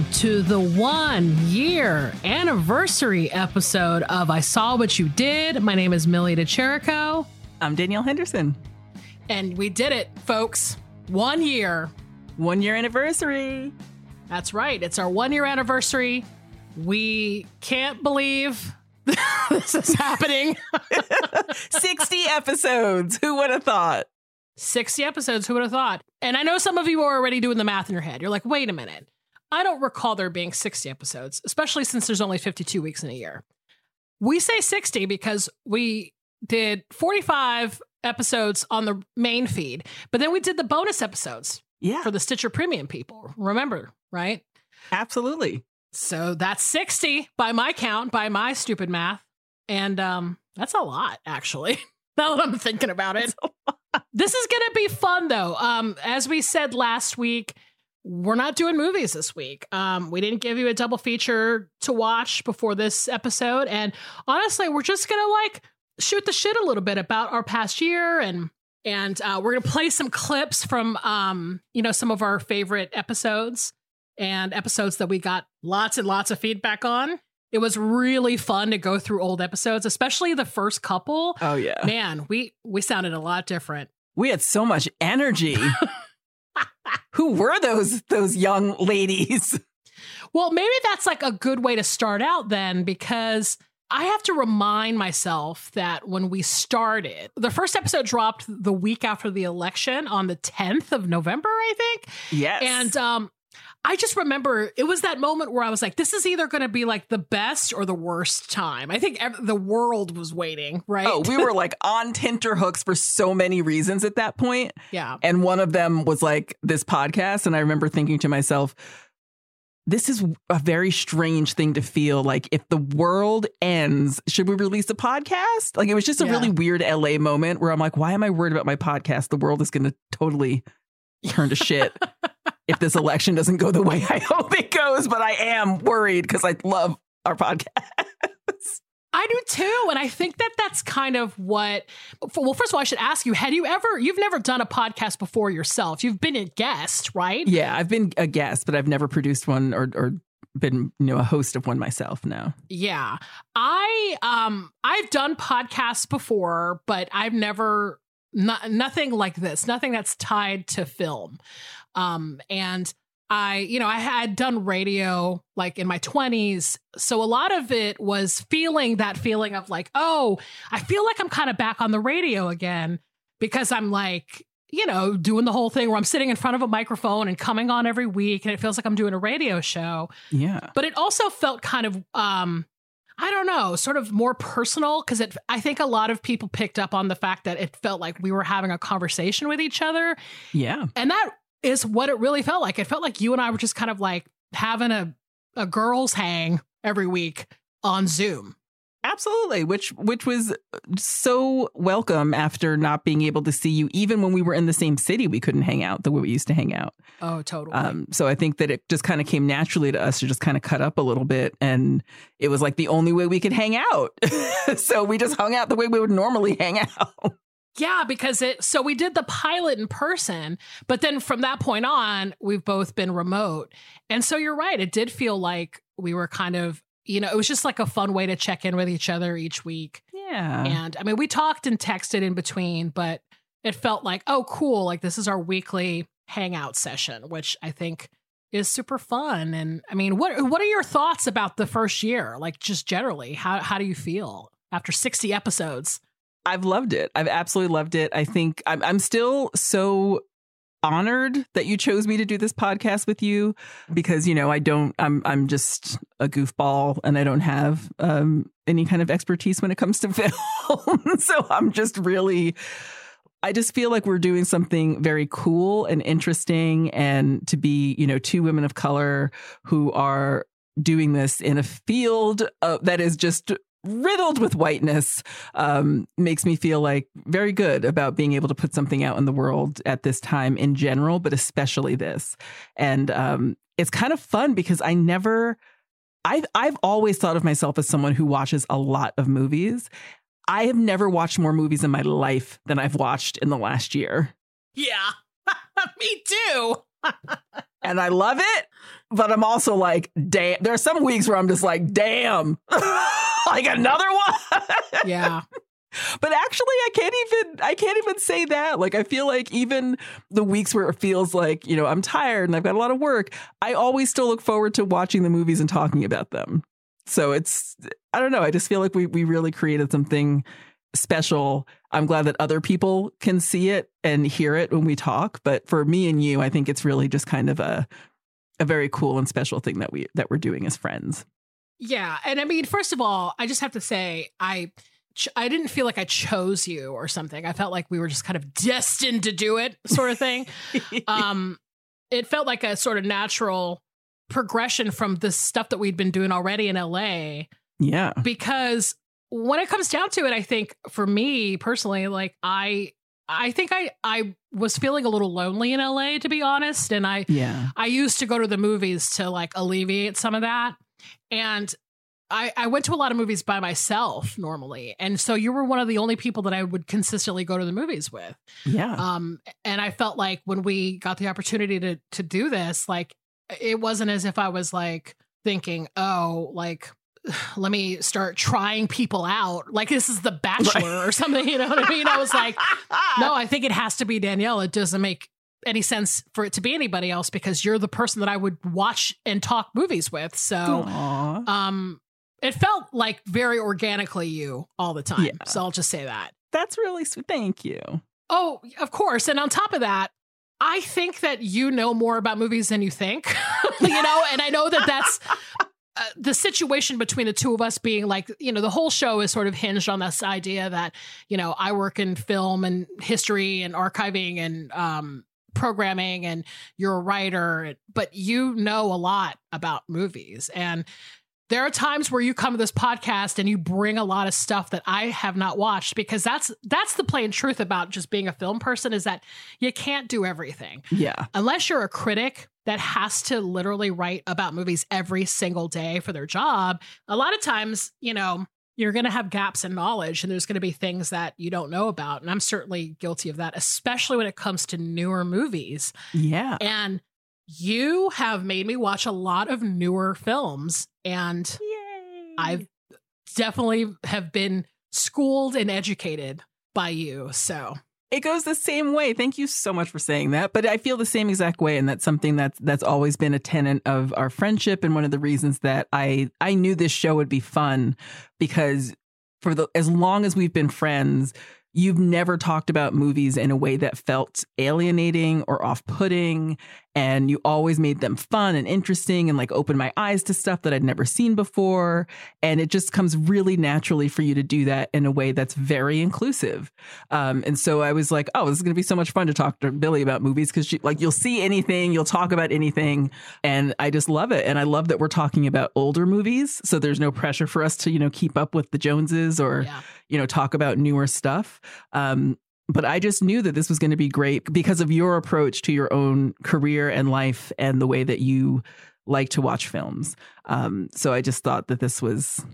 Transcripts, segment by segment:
Welcome to the one year anniversary episode of I Saw What You Did. My name is Millie De Chirico, I'm Danielle Henderson. and we did it, folks. One year. One year anniversary. That's right. It's our one year anniversary. We can't believe this is happening. 60 episodes. Who would have thought? 60 episodes. Who would have thought? And I know some of you are already doing the math in your head. You're like, wait a minute. I don't recall there being 60 episodes, especially since there's only 52 weeks in a year. We say 60 because we did 45 episodes on the main feed, but then we did the bonus episodes Yeah, for the Stitcher Premium people. Remember, right? absolutely. So that's 60 by my count, by my stupid math. And um that's a lot actually. now that I'm thinking about it. This is going to be fun though. Um as we said last week, we're not doing movies this week. Um we didn't give you a double feature to watch before this episode and honestly, we're just going to like shoot the shit a little bit about our past year and and uh, we're gonna play some clips from um, you know some of our favorite episodes and episodes that we got lots and lots of feedback on. It was really fun to go through old episodes, especially the first couple. Oh, yeah. Man, we we sounded a lot different. We had so much energy. Who were those those young ladies? Well, maybe that's like a good way to start out then, because I have to remind myself that when we started, the first episode dropped the week after the election on the 10th of November, I think. Yes. And um, I just remember it was that moment where I was like, this is either going to be like the best or the worst time. I think ev- the world was waiting, right? Oh, we were like on tenterhooks for so many reasons at that point. yeah. And one of them was like this podcast. And I remember thinking to myself, this is a very strange thing to feel like if the world ends, should we release a podcast? Like it was just a Yeah. really weird LA moment where I'm like, why am I worried about my podcast? The world is going to totally turn to shit if this election doesn't go the way I hope it goes. But I am worried because I love our podcast. I do too. And I think that that's kind of what, well, first of all, I should ask you, had you ever, you've never done a podcast before yourself. You've been a guest, right? Yeah, I've been a guest, but I've never produced one or, or been, you know, a host of one myself now. Yeah. I um I've done podcasts before, but I've never no, nothing like this, nothing that's tied to film. Um and I, you know, I had done radio like in my 20s. So a lot of it was feeling that feeling of like, oh, I feel like I'm kind of back on the radio again because I'm like, you know, doing the whole thing where I'm sitting in front of a microphone and coming on every week and it feels like I'm doing a radio show Yeah. but it also felt kind of um I don't know, sort of more personal because it I think a lot of people picked up on the fact that it felt like we were having a conversation with each other Yeah. and that is what it really felt like. It felt like you and I were just kind of like having a a girls hang every week on Zoom. Absolutely, which which was so welcome after not being able to see you even when we were in the same city we couldn't hang out the way we used to hang out. Oh, totally. Um so I think that it just kind of came naturally to us to just kind of cut up a little bit and it was like the only way we could hang out. so we just hung out the way we would normally hang out. Yeah, because it so we did the pilot in person, but then from that point on, we've both been remote. And so you're right, it did feel like we were kind of, you know, it was just like a fun way to check in with each other each week. Yeah. And I mean, we talked and texted in between, but it felt like, oh, cool, like this is our weekly hangout session, which I think is super fun. And I mean, what what are your thoughts about the first year? Like just generally, how how do you feel after 60 episodes? I've loved it. I've absolutely loved it. I think I'm I'm still so honored that you chose me to do this podcast with you because you know I don't I'm I'm just a goofball and I don't have um, any kind of expertise when it comes to film. so I'm just really I just feel like we're doing something very cool and interesting and to be, you know, two women of color who are doing this in a field uh, that is just riddled with whiteness um, makes me feel like very good about being able to put something out in the world at this time in general, but especially this. And um, it's kind of fun because I never. I've I've always thought of myself as someone who watches a lot of movies. I have never watched more movies in my life than I've watched in the last year. Yeah. Me too. and I love it, but I'm also like, damn. There are some weeks where I'm just like, damn. like another one. yeah. But actually I can't even I can't even say that. Like I feel like even the weeks where it feels like, you know, I'm tired and I've got a lot of work, I always still look forward to watching the movies and talking about them. So it's I don't know, I just feel like we we really created something special. I'm glad that other people can see it and hear it when we talk, but for me and you, I think it's really just kind of a a very cool and special thing that we that we're doing as friends. Yeah, and I mean, first of all, I just have to say, I I didn't feel like I chose you or something. I felt like we were just kind of destined to do it, sort of thing. um, it felt like a sort of natural progression from the stuff that we'd been doing already in LA. Yeah, because when it comes down to it, I think for me personally, like I I think I I was feeling a little lonely in LA to be honest and I yeah. I used to go to the movies to like alleviate some of that and I, I went to a lot of movies by myself normally. And so you were one of the only people that I would consistently go to the movies with. Yeah. Um, and I felt like when we got the opportunity to to do this, like it wasn't as if I was like thinking, oh, like let me start trying people out. Like this is the bachelor right. or something, you know what I mean? I was like, no, I think it has to be Danielle. It doesn't make any sense for it to be anybody else because you're the person that I would watch and talk movies with. So, Aww. um, it felt like very organically you all the time. Yeah. So I'll just say that. That's really sweet. Thank you. Oh, of course. And on top of that, I think that you know more about movies than you think, you know, and I know that that's uh, the situation between the two of us being like, you know, the whole show is sort of hinged on this idea that, you know, I work in film and history and archiving and um, programming and you're a writer, but you know a lot about movies. And there are times where you come to this podcast and you bring a lot of stuff that I have not watched because that's that's the plain truth about just being a film person is that you can't do everything. Yeah. Unless you're a critic that has to literally write about movies every single day for their job, a lot of times, you know, you're going to have gaps in knowledge and there's going to be things that you don't know about. And I'm certainly guilty of that, especially when it comes to newer movies. Yeah. And you have made me watch a lot of newer films and i definitely have been schooled and educated by you. So it goes the same way. Thank you so much for saying that. But I feel the same exact way, and that's something that's that's always been a tenet of our friendship, and one of the reasons that I I knew this show would be fun because for the as long as we've been friends, you've never talked about movies in a way that felt alienating or off putting and you always made them fun and interesting and like opened my eyes to stuff that I'd never seen before. And it just comes really naturally for you to do that in a way that's very inclusive. Um, and so I was like, oh, this is going to be so much fun to talk to Billy about movies because like you'll see anything, you'll talk about anything. And I just love it. And I love that we're talking about older movies. So there's no pressure for us to, you know, keep up with the Joneses or, yeah. you know, talk about newer stuff. Um, but I just knew that this was going to be great because of your approach to your own career and life and the way that you like to watch films. Um, so I just thought that this was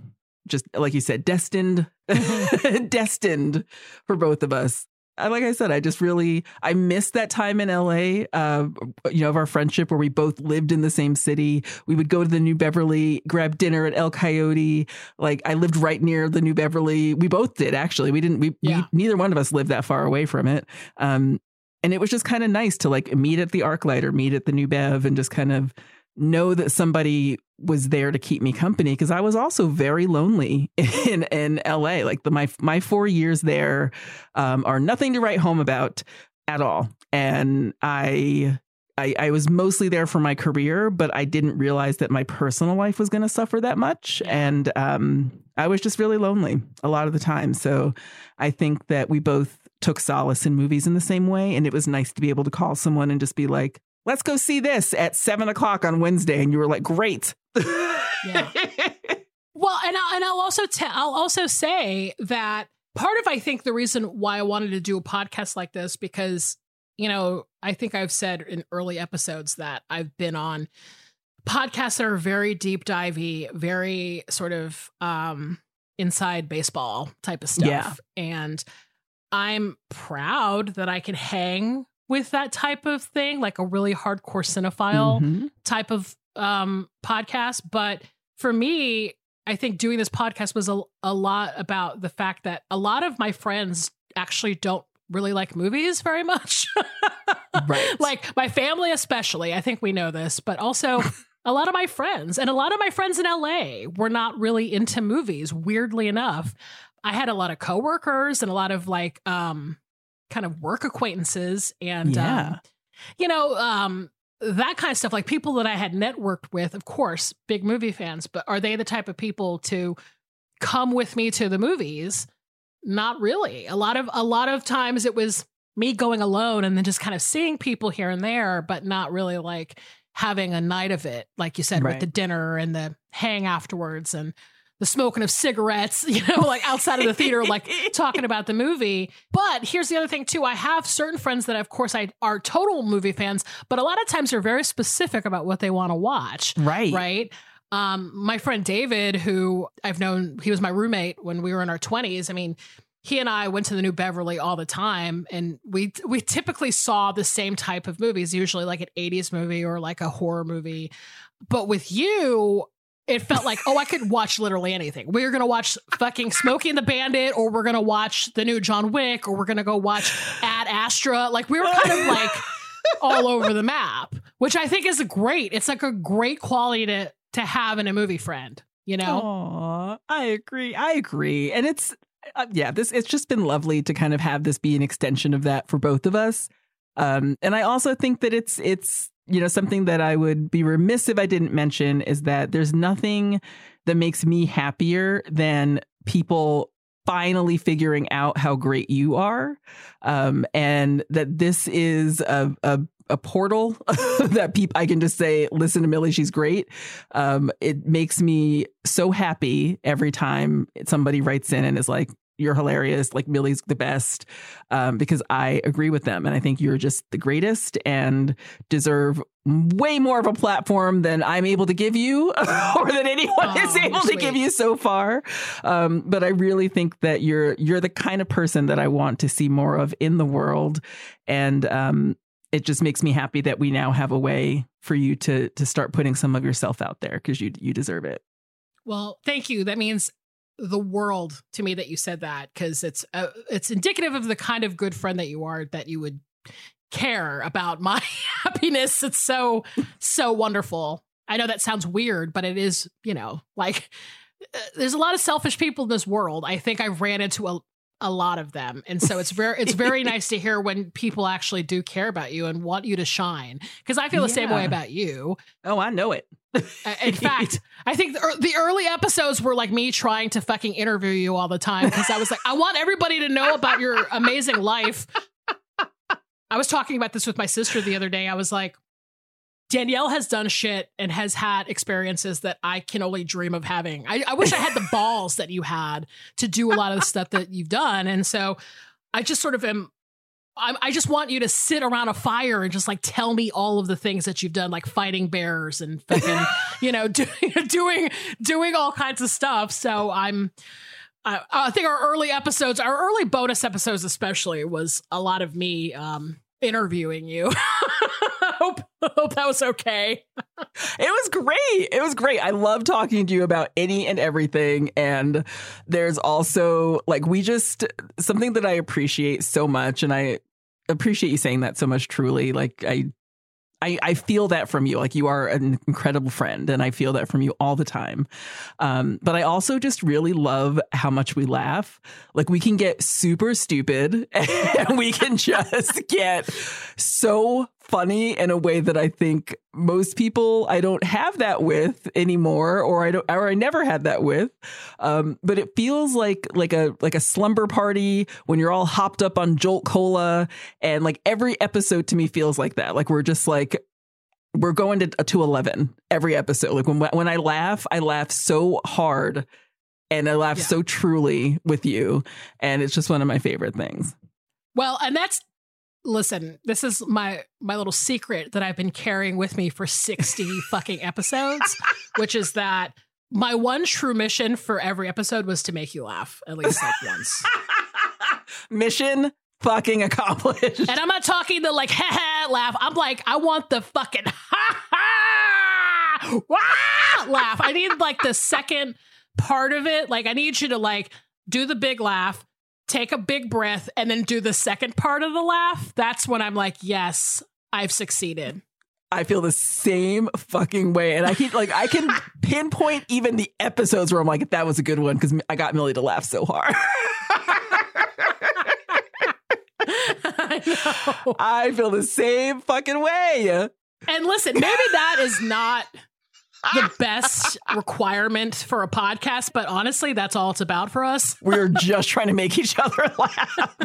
just like you said, destined, destined for both of us like I said, I just really I missed that time in LA. Uh, you know, of our friendship where we both lived in the same city. We would go to the New Beverly, grab dinner at El Coyote. Like I lived right near the New Beverly. We both did actually. We didn't. We, yeah. we neither one of us lived that far away from it. Um, and it was just kind of nice to like meet at the ArcLight or meet at the New Bev and just kind of know that somebody was there to keep me company because I was also very lonely in in LA. Like the my my four years there um, are nothing to write home about at all. and I I, I, was mostly there for my career, but I didn't realize that my personal life was going to suffer that much. And um, I was just really lonely a lot of the time. So I think that we both took solace in movies in the same way. And it was nice to be able to call someone and just be like, let's go see this at seven o'clock on Wednesday. And you were like, great. Yeah. well, and, I, and I'll also tell, I'll also say that part of, I think, the reason why I wanted to do a podcast like this, because you know, I think I've said in early episodes that I've been on podcasts that are very deep divey, very sort of um inside baseball type of stuff. Yeah. And I'm proud that I can hang with that type of thing, like a really hardcore cinephile mm-hmm. type of um podcast. But for me, I think doing this podcast was a, a lot about the fact that a lot of my friends actually don't really like movies very much. right. Like my family, especially. I think we know this, but also a lot of my friends and a lot of my friends in LA were not really into movies, weirdly enough. I had a lot of coworkers and a lot of like um kind of work acquaintances and yeah. um, you know, um that kind of stuff like people that I had networked with, of course, big movie fans, but are they the type of people to come with me to the movies? not really. A lot of a lot of times it was me going alone and then just kind of seeing people here and there, but not really like having a night of it, like you said, right. with the dinner and the hang afterwards and the smoking of cigarettes, you know, like outside of the theater, like talking about the movie. But here's the other thing too. I have certain friends that of course I are total movie fans, but a lot of times they're very specific about what they want to watch. Right. Right. Um, my friend David, who I've known, he was my roommate when we were in our 20s. I mean, he and I went to the New Beverly all the time, and we we typically saw the same type of movies, usually like an 80s movie or like a horror movie. But with you, it felt like, oh, I could watch literally anything. We are gonna watch fucking Smokey and the Bandit, or we're gonna watch the new John Wick, or we're gonna go watch Ad Astra. Like we were kind of like all over the map, which I think is great. It's like a great quality to to have in a movie friend, you know? Aww, I agree. I agree. And it's, uh, yeah, this, it's just been lovely to kind of have this be an extension of that for both of us. Um, and I also think that it's, it's, you know, something that I would be remiss if I didn't mention is that there's nothing that makes me happier than people finally figuring out how great you are um, and that this is a, a a portal that people I can just say, listen to Millie, she's great. Um, it makes me so happy every time somebody writes in and is like, you're hilarious, like Millie's the best, um, because I agree with them. And I think you're just the greatest and deserve way more of a platform than I'm able to give you or than anyone oh, is able to give you so far. Um, but I really think that you're you're the kind of person that I want to see more of in the world. And um, it just makes me happy that we now have a way for you to to start putting some of yourself out there because you you deserve it. Well, thank you. That means the world to me that you said that because it's uh, it's indicative of the kind of good friend that you are that you would care about my happiness. It's so so wonderful. I know that sounds weird, but it is, you know, like uh, there's a lot of selfish people in this world. I think I ran into a, a lot of them. And so it's very it's very nice to hear when people actually do care about you and want you to shine. Because i feel the yeah. same way about you. Oh i know it. In fact i think the, the, early episodes were like me trying to fucking interview you all the time because i was like i want everybody to know about your amazing life. I was talking about this with my sister the other day. I was like Danielle has done shit and has had experiences that I can only dream of having. I, I wish I had the balls that you had to do a lot of the stuff that you've done. And so I just sort of am I, I just want you to sit around a fire and just like tell me all of the things that you've done, like fighting bears and fucking, you know, do, doing doing all kinds of stuff. So I'm, I, I, think our early episodes, our early bonus episodes especially, was a lot of me um, interviewing you. Hope hope that was okay. it was great. It was great. I love talking to you about any and everything. And there's also like we just something that I appreciate so much, and I appreciate you saying that so much. Truly, like I I, I feel that from you. Like you are an incredible friend, and I feel that from you all the time. Um, but I also just really love how much we laugh. Like we can get super stupid, and we can just get so funny in a way that I think most people I don't have that with anymore, or I don't, or I never had that with. Um, but it feels like like a like a slumber party when you're all hopped up on Jolt Cola, and like every episode to me feels like that. Like we're just like we're going to to eleven every episode. Like when when I laugh, I laugh so hard, and I laugh Yeah. so truly with you, and it's just one of my favorite things. Well, and that's listen, this is my my little secret that I've been carrying with me for 60 fucking episodes, which is that my one true mission for every episode was to make you laugh at least like once. Mission fucking accomplished. And I'm not talking the like ha ha laugh. I'm like, I want the fucking ha ha wah laugh. I need like the second part of it. Like I need you to like do the big laugh, take a big breath, and then do the second part of the laugh. That's when I'm like, yes, I've succeeded. I feel the same fucking way. And I can like I can pinpoint even the episodes where I'm like, that was a good one because I got Millie to laugh so hard. I know. I feel the same fucking way. And listen, maybe that is not the best requirement for a podcast, but honestly, that's all it's about for us. We're just trying to make each other laugh.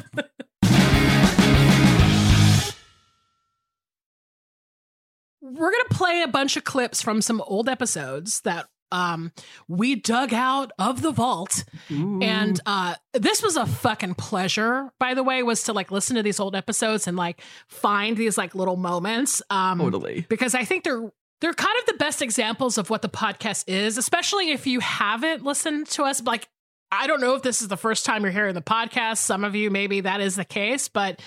We're going to play a bunch of clips from some old episodes that um, we dug out of the vault. And uh, this was a fucking pleasure, by the way, was to like listen to these old episodes and like find these like little moments. Um, totally. because I think they're they're kind of the best examples of what the podcast is, especially if you haven't listened to us. Like, I don't know if this is the first time you're hearing the podcast. Some of you maybe that is the case, but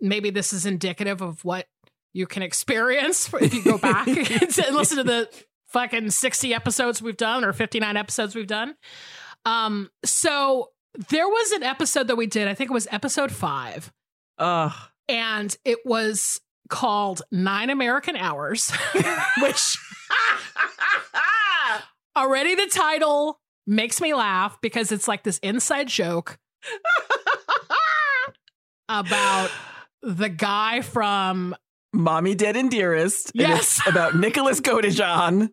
maybe this is indicative of what you can experience if you go back and listen to the fucking 60 episodes we've done or 59 episodes we've done. Um, so there was an episode that we did, I think it was episode five Ugh. and it was called Nine American Hours, which already the title makes me laugh because it's like this inside joke about the guy from Mommy Dead and Dearest. Yes. it's about Nicholas Godejohn.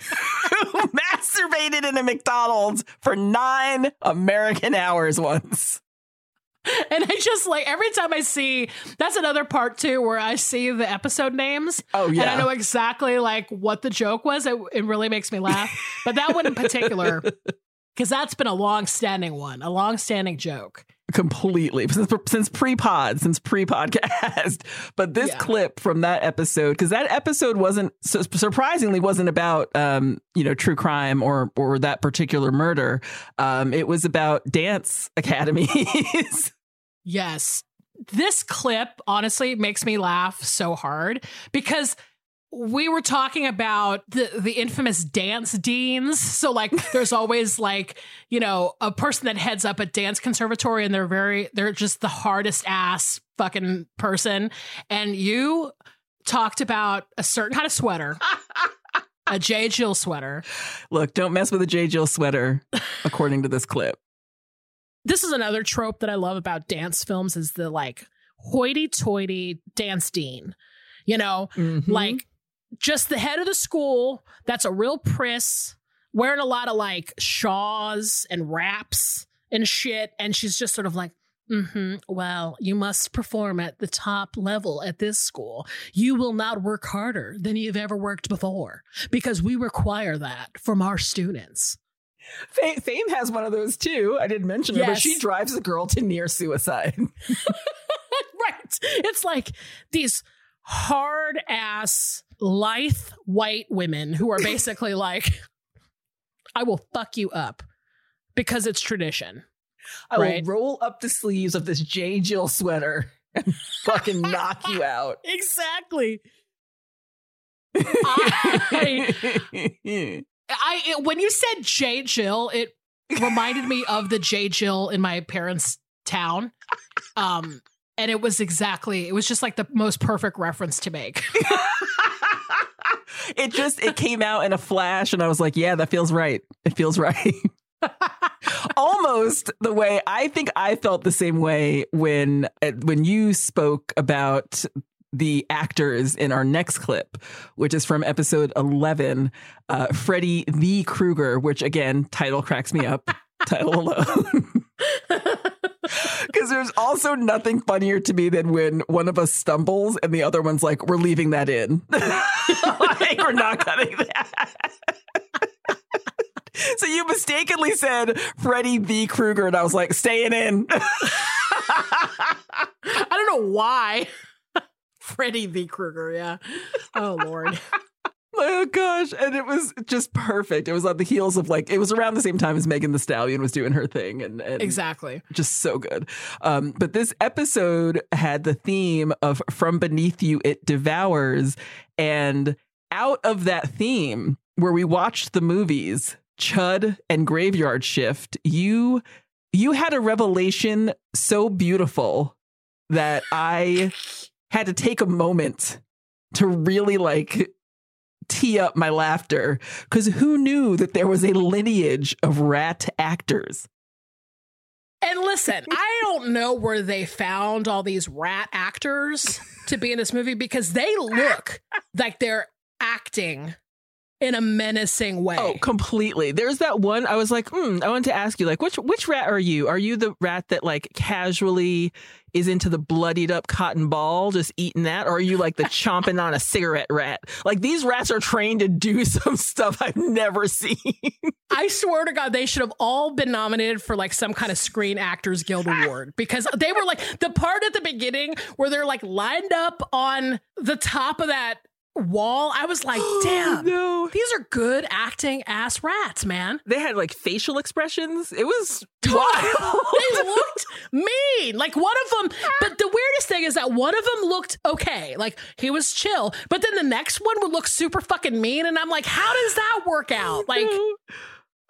Who masturbated in a McDonald's for nine American hours once. and I just like every time I see that's another part too where I see the episode names Oh yeah. and I know exactly like what the joke was. It, it really makes me laugh. But that one in particular, because that's been a long standing one, a long standing joke. completely since, since pre-pod since pre-podcast but this Yeah. clip from that episode because that episode wasn't surprisingly wasn't about um you know true crime or or that particular murder um it was about dance academies Yes. This clip honestly makes me laugh so hard because we were talking about the the infamous dance deans. So like there's always like, you know, a person that heads up a dance conservatory and they're very they're just the hardest ass fucking person and you talked about a certain kind of sweater. a J. Jill sweater. look don't mess with a j jill sweater according to this clip this is another trope that I love about dance films is the like hoity-toity dance dean. You know, Mhm. like just the head of the school that's a real priss, wearing a lot of like shaws and wraps and shit. And she's just sort of like, mm-hmm well, you must perform at the top level at this school. You will not work harder than you've ever worked before because we require that from our students. Fame, Fame has one of those too. I didn't mention her, but she drives a girl to near suicide. right. It's like these hard ass, lithe white women who are basically like, I will fuck you up because it's tradition. I Right. will roll up the sleeves of this J. Jill sweater and fucking knock you out. Exactly. I, I it- when you said J Jill, it reminded me of the J Jill in my parents' town. Um, and it was exactly it was just like the most perfect reference to make. it just it came out in a flash and I was like, yeah, that feels right. It feels right. Almost the way I think I felt the same way when uh, when you spoke about the actors in our next clip, which is from episode 11, uh, Freddy the Krueger, which again, title cracks me up, title alone. Because there's also nothing funnier to me than when one of us stumbles and the other one's like, we're leaving that in. like, we're not cutting that. so you mistakenly said Freddy the Krueger, and I was like, staying in. I don't know why. Freddy the Krueger, yeah. Oh Lord. Oh gosh, and it was just perfect. It was on the heels of like it was around the same time as Megan Thee Stallion was doing her thing, and, and exactly, just so good. Um, but this episode had the theme of "From Beneath You, It Devours," and out of that theme, where we watched the movies Chud and Graveyard Shift, you you had a revelation so beautiful that I had to take a moment to really like tee up my laughter because who knew that there was a lineage of rat actors? And listen, I don't know where they found all these rat actors to be in this movie because they look like they're acting in a menacing way. Oh, completely. There's that one. I was like, hmm, I wanted to ask you, like, which which rat are you? Are you the rat that like casually is into the bloodied up cotton ball, just eating that, or are you like the chomping on a cigarette rat? Like these rats are trained to do some stuff I've never seen. I swear to God, they should have all been nominated for like some kind of Screen Actors Guild award because they were like the part at the beginning where they're like lined up on the top of that wall. I was like, damn, no. these are good acting ass rats, man. They had like facial expressions. It was wild. they looked mean. Like one of them, but the weirdest thing is that one of them looked okay. Like he was chill, but then the next one would look super fucking mean. And I'm like, how does that work out? Like,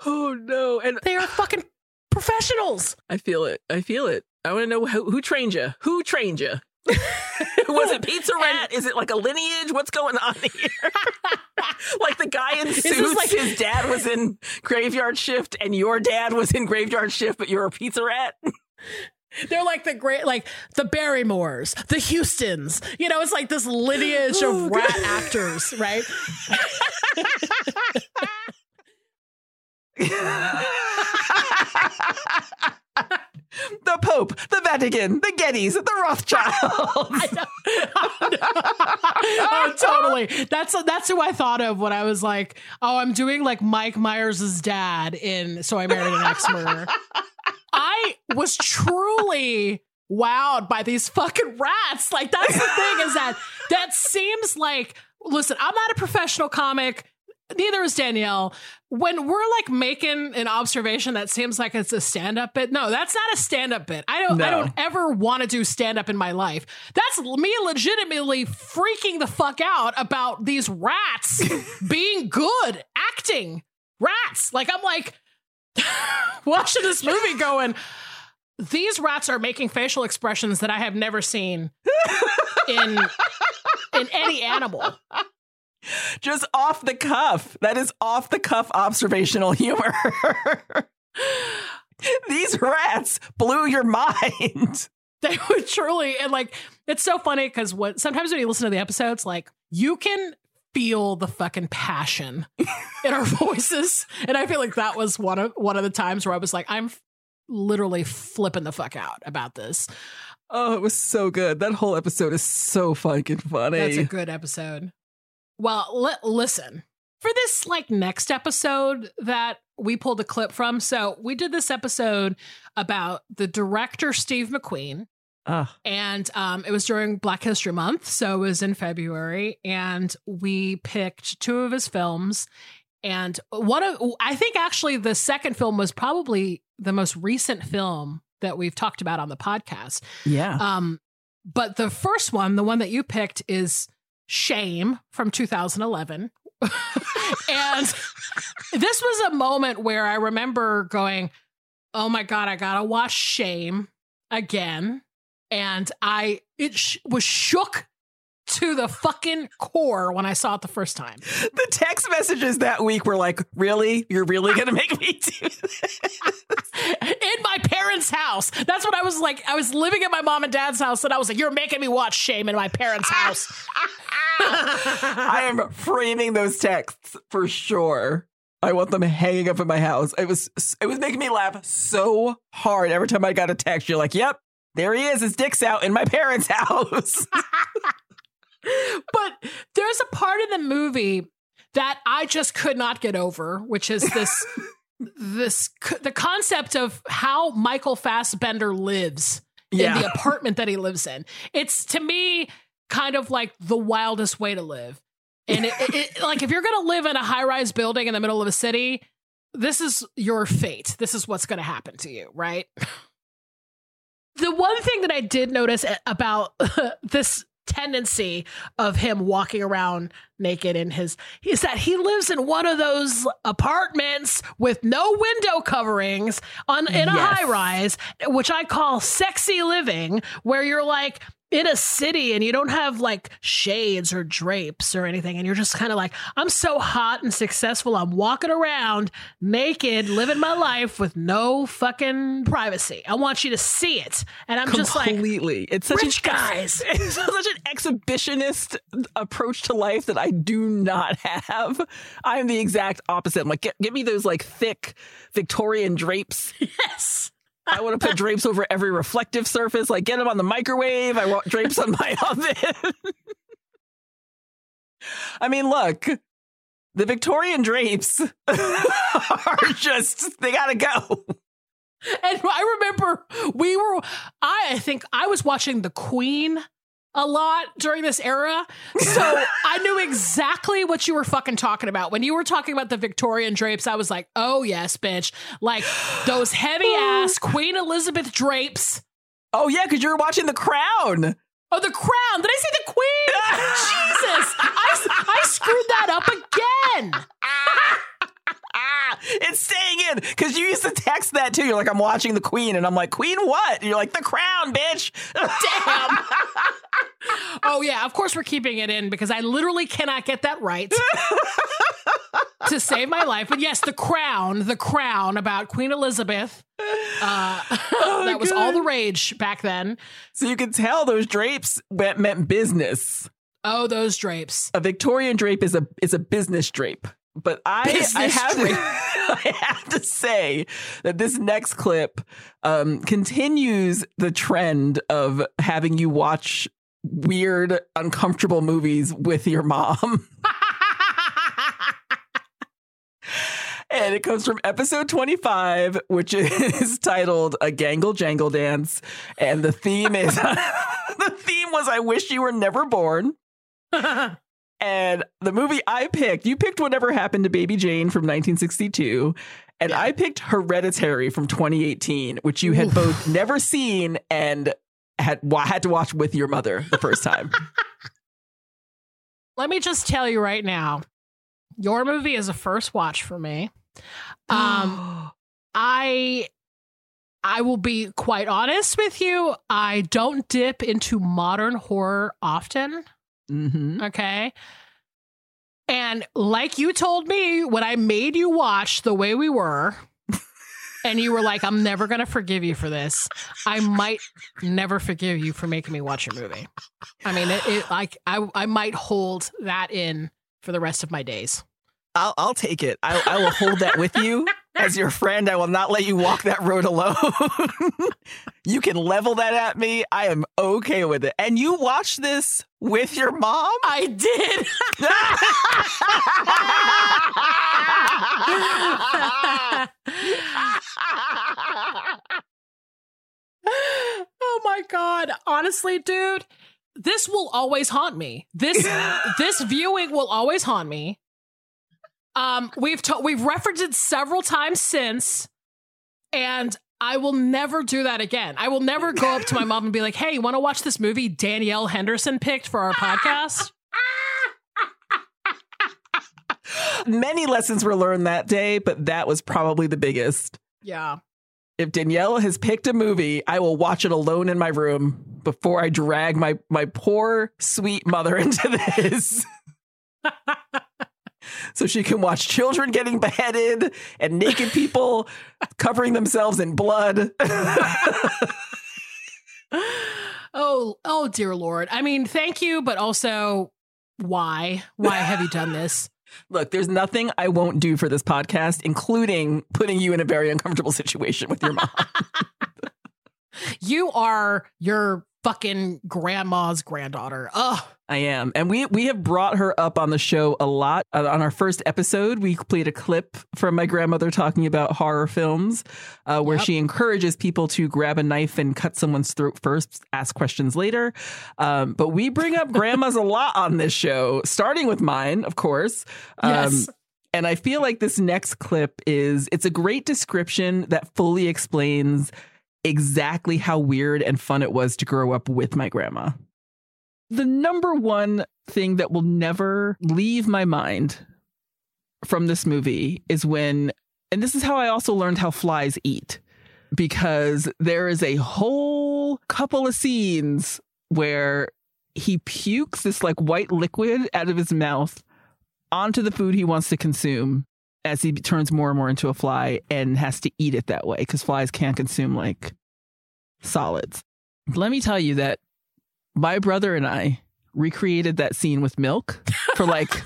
oh no. And they are fucking professionals. I feel it. I feel it. I want to know who, who trained you? Who trained you? was it Pizza Rat? Is it like a lineage? What's going on here? like the guy in suits, like his dad was in Graveyard Shift, and your dad was in Graveyard Shift, but you're a Pizza Rat. They're like the great, like the Barrymores, the Hustons. You know, it's like this lineage of rat actors, right? the Pope, the Vatican, the Gettys, the Rothschilds. oh, totally. That's that's who I thought of when I was like, oh, I'm doing like Mike Myers' dad in So I Married an Axe Murderer. I was truly wowed by these fucking rats. Like that's the thing is that that seems like listen, I'm not a professional comic neither is Danielle. When we're like making an observation that seems like it's a stand-up bit, no, that's not a stand-up bit. I don't no. I don't ever want to do stand-up in my life. That's me legitimately freaking the fuck out about these rats being good acting. Rats. Like I'm like watching this movie going these rats are making facial expressions that I have never seen in in any animal just off the cuff. That is off the cuff observational humor. These rats blew your mind. They were truly, and like, it's so funny because what sometimes when you listen to the episodes, like, you can feel the fucking passion in our voices, and I feel like that was one of one of the times where I was like, I'm literally flipping the fuck out about this. Oh, it was so good. That whole episode is so fucking funny. That's a good episode. Well, listen, for this like next episode that we pulled a clip from. So we did this episode about the director Steve McQueen. Uh. And um, it was during Black History Month, so it was in February, and we picked two of his films. And one of, I think actually the second film was probably the most recent film that we've talked about on the podcast. Yeah. Um, but the first one, the one that you picked, is Shame from 2011. and this was a moment where I remember going, Oh my God, I gotta watch Shame again. and I it sh- was shook to the fucking core when I saw it the first time. The text messages that week were like, "Really? You're really going to make me do this?" In my parents' house. That's what I was like. I was living at my mom and dad's house and I was like, "You're making me watch Shame in my parents' house." I am framing those texts for sure. I want them hanging up in my house. It was it was making me laugh so hard every time I got a text. You're like, "Yep, there he is. His dick's out in my parents' house." But there's a part of the movie that I just could not get over, which is this this the concept of how Michael Fassbender lives Yeah. in the apartment that he lives in. It's to me kind of like the wildest way to live. And it, it, it- like if you're going to live in a high-rise building in the middle of a city, this is your fate. This is what's going to happen to you, right? The one thing that I did notice about this tendency of him walking around naked in his is that he lives in one of those apartments with no window coverings on in a Yes. high rise which I call sexy living where you're like in a city and you don't have like shades or drapes or anything and you're just kind of like I'm so hot and successful I'm walking around naked living my life with no fucking privacy I want you to see it and I'm just like completely. it's such rich an guys. It's such an exhibitionist approach to life that I do not have. I'm the exact opposite. I'm like, give me those like thick Victorian drapes. yes I want to put drapes over every reflective surface. Like, get them on the microwave. I want drapes on my oven. I mean, look, the Victorian drapes are just, they gotta go. And I remember we were, I think I was watching The Queen a lot during this era. So I knew exactly what you were fucking talking about. When you were talking about the Victorian drapes, I was like, oh, yes, bitch. Like those heavy ass Queen Elizabeth drapes. Oh, yeah, because you were watching The Crown. Oh, the crown. Did I say the queen? Jesus. I, I screwed that up again. Ah, it's staying in because you used to text that too. You're like, I'm watching the Queen, and I'm like, Queen what? And you're like, the Crown, bitch. Damn. oh yeah, of course we're keeping it in because I literally cannot get that right to save my life. But yes, the crown, the crown about Queen Elizabeth. Uh, that was all the rage back then. so you can tell those drapes meant, meant business. Oh, those drapes. A Victorian drape is a is a business drape. But I, I have to. I have to say that this next clip um, continues the trend of having you watch weird, uncomfortable movies with your mom. And it comes from episode 25, which is titled A Gangle Jangle Dance. And the theme is the theme was I Wish You Were Never Born. And the movie I picked, you picked Whatever Happened to Baby Jane from 1962. And Yeah. I picked Hereditary from 2018, which you had Oof. both never seen and had had to watch with your mother the first time. Let me just tell you right now, your movie is a first watch for me. Um, I I will be quite honest with you. I don't dip into modern horror often. Hmm Okay. And like you told me when I made you watch the way we were, and you were like, I'm never going to forgive you for this. I might never forgive you for making me watch your movie. I mean, it, it like I, I might hold that in for the rest of my days. I'll, I'll take it. I, I will hold that with you as your friend. I will not let you walk that road alone. you can level that at me. I am okay with it. And you watched this with your mom? I did. oh my god. Honestly, dude, this will always haunt me. This this viewing will always haunt me. Um we've ta- we've referenced it several times since and I will never do that again. I will never go up to my mom and be like, "Hey, you want to watch this movie Danielle Henderson picked for our podcast?" Many lessons were learned that day, but that was probably the biggest. Yeah. if Danielle has picked a movie, I will watch it alone in my room before I drag my my poor sweet mother into this. so she can watch children getting beheaded and naked people covering themselves in blood. oh, oh dear lord. I mean, thank you, but also why? Why have you done this? Look, there's nothing I won't do for this podcast, including putting you in a very uncomfortable situation with your mom. you are your fucking grandma's granddaughter. Ugh. I am. And we we have brought her up on the show a lot. Uh, on our first episode, we played a clip from my grandmother talking about horror films uh, where yep. she encourages people to grab a knife and cut someone's throat first, ask questions later. Um, but we bring up grandmas a lot on this show, starting with mine, of course. Um, yes. And I feel like this next clip is it's a great description that fully explains exactly how weird and fun it was to grow up with my grandma. The number one thing that will never leave my mind from this movie is when, and this is how I also learned how flies eat, because there is a whole couple of scenes where he pukes this like white liquid out of his mouth onto the food he wants to consume as he turns more and more into a fly and has to eat it that way because flies can't consume like solids. Let me tell you that my brother and I recreated that scene with milk for like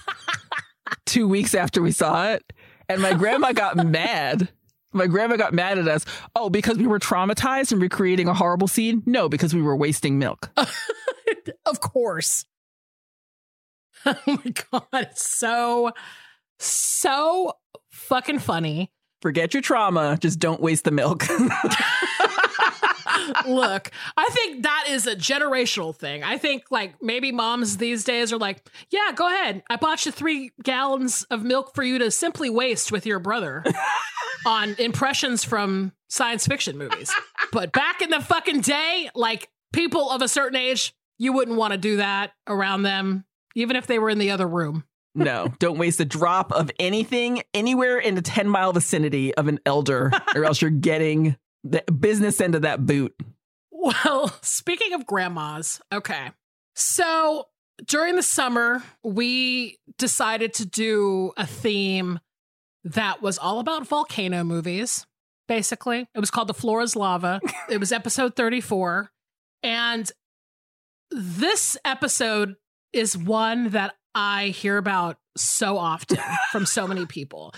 two weeks after we saw it. And my grandma got mad. My grandma got mad at us. Oh, because we were traumatized and recreating a horrible scene? No, because we were wasting milk. of course. Oh my God. It's so, so fucking funny. Forget your trauma. Just don't waste the milk. Look, I think that is a generational thing. I think like maybe moms these days are like, yeah, go ahead. I bought you three gallons of milk for you to simply waste with your brother on impressions from science fiction movies. But back in the fucking day, like people of a certain age, you wouldn't want to do that around them, even if they were in the other room. No, don't waste a drop of anything anywhere in the 10 mile vicinity of an elder, or else you're getting the business end of that boot. Well, speaking of grandmas, okay. So during the summer, we decided to do a theme that was all about volcano movies, basically. It was called The Floor is Lava. it was episode 34. And this episode is one that I hear about so often from so many people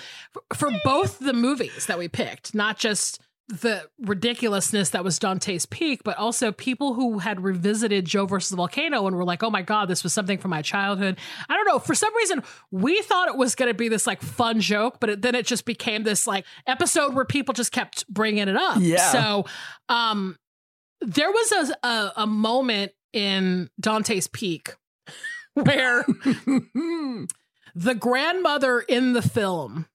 for both the movies that we picked, not just the ridiculousness that was Dante's Peak, but also people who had revisited Joe versus the Volcano and were like, oh my God, this was something from my childhood. I don't know. For some reason, we thought it was going to be this like fun joke, but it, then it just became this like episode where people just kept bringing it up. Yeah. So, um, there was a, a, a moment in Dante's Peak where the grandmother in the film